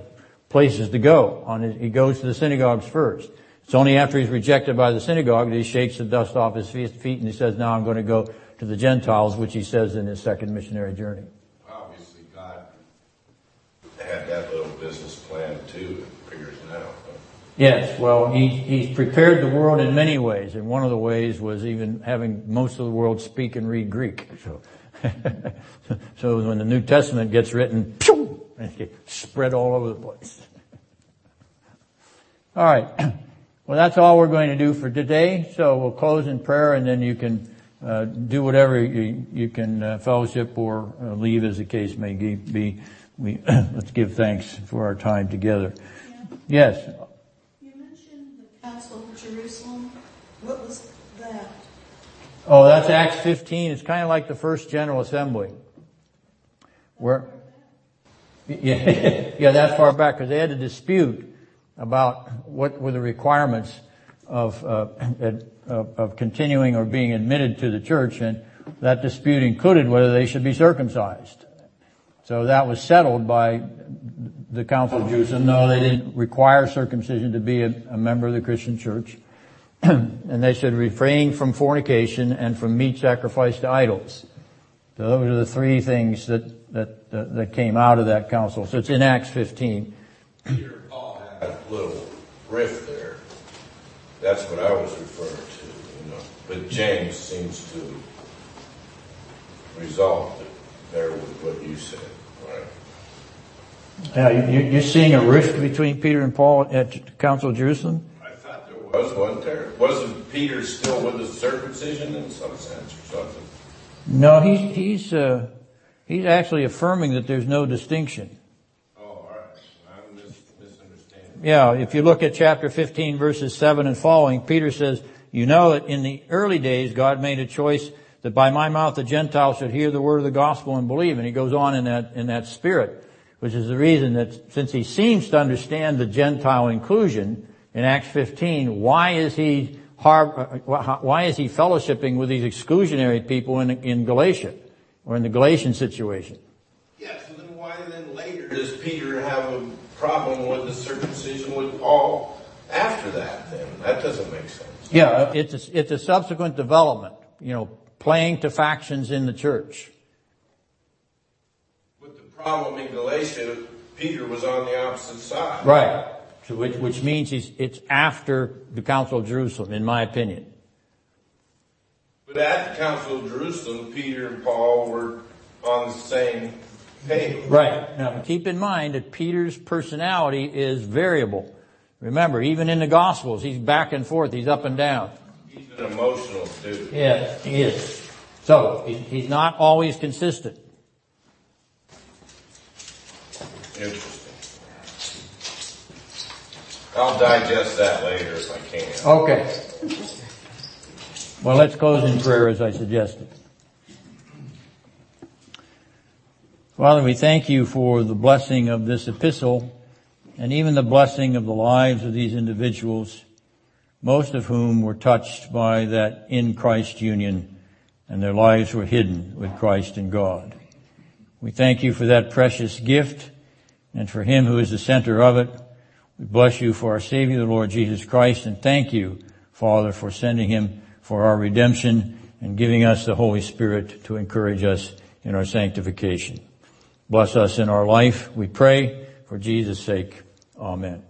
places to go. On his, he goes to the synagogues first. It's only after he's rejected by the synagogue that he shakes the dust off his feet and he says, now I'm going to go to the Gentiles, which he says in his second missionary journey. Obviously God had that little business plan too, it figures it out. Yes, well, he, he's prepared the world in many ways, and one of the ways was even having most of the world speak and read Greek. So, so when the New Testament gets written, pew, it spread all over the place. All right. Well, that's all we're going to do for today. So we'll close in prayer and then you can uh, do whatever you, you can uh, fellowship or uh, leave as the case may be. We, let's give thanks for our time together. Yeah. Yes. You mentioned the Council of Jerusalem. What was that? Oh, that's Acts 15. It's kind of like the first General Assembly. Where, yeah, yeah, that far back, because they had a dispute about what were the requirements of, uh, of, of continuing or being admitted to the church, and that dispute included whether they should be circumcised. So that was settled by the Council of Jerusalem. No, they didn't require circumcision to be a, a member of the Christian church. and they should refrain from fornication and from meat sacrificed to idols. So those are the three things that, that, that, that came out of that council. So it's in Acts 15. Little rift there. That's what I was referring to, you know. But James seems to resolve it there with what you said, right? Yeah, you, you're seeing a rift between Peter and Paul at the Council of Jerusalem? I thought there was, wasn't there? Wasn't Peter still with the circumcision in some sense or something? No, he's, he's, uh, he's actually affirming that there's no distinction. Oh, all right. I'm mis- misunderstanding. Yeah, if you look at chapter 15 verses 7 and following, Peter says, you know that in the early days God made a choice that by my mouth the Gentiles should hear the word of the gospel and believe. And he goes on in that, in that spirit, which is the reason that since he seems to understand the Gentile inclusion in Acts 15, why is he har- uh, why is he fellowshipping with these exclusionary people in, in Galatia or in the Galatian situation? Yeah, so then why then later does Peter have a problem with the circumcision with Paul after that then? That doesn't make sense. Yeah, it's a, it's a subsequent development, you know, playing to factions in the church. But the problem in Galatia, Peter was on the opposite side. Right. So which, which means he's, it's after the Council of Jerusalem, in my opinion. But at the Council of Jerusalem, Peter and Paul were on the same page. Right. Now keep in mind that Peter's personality is variable. Remember, even in the Gospels, he's back and forth, he's up and down. He's an emotional dude. Yeah, he is. So, he's not always consistent. Interesting. I'll digest that later if I can. Okay. Well, let's close in prayer as I suggested. Father, we thank you for the blessing of this epistle and even the blessing of the lives of these individuals, most of whom were touched by that in Christ union and their lives were hidden with Christ and God. We thank you for that precious gift and for him who is the center of it. We bless you for our Savior, the Lord Jesus Christ, and thank you, Father, for sending him for our redemption and giving us the Holy Spirit to encourage us in our sanctification. Bless us in our life, we pray, for Jesus' sake. Amen.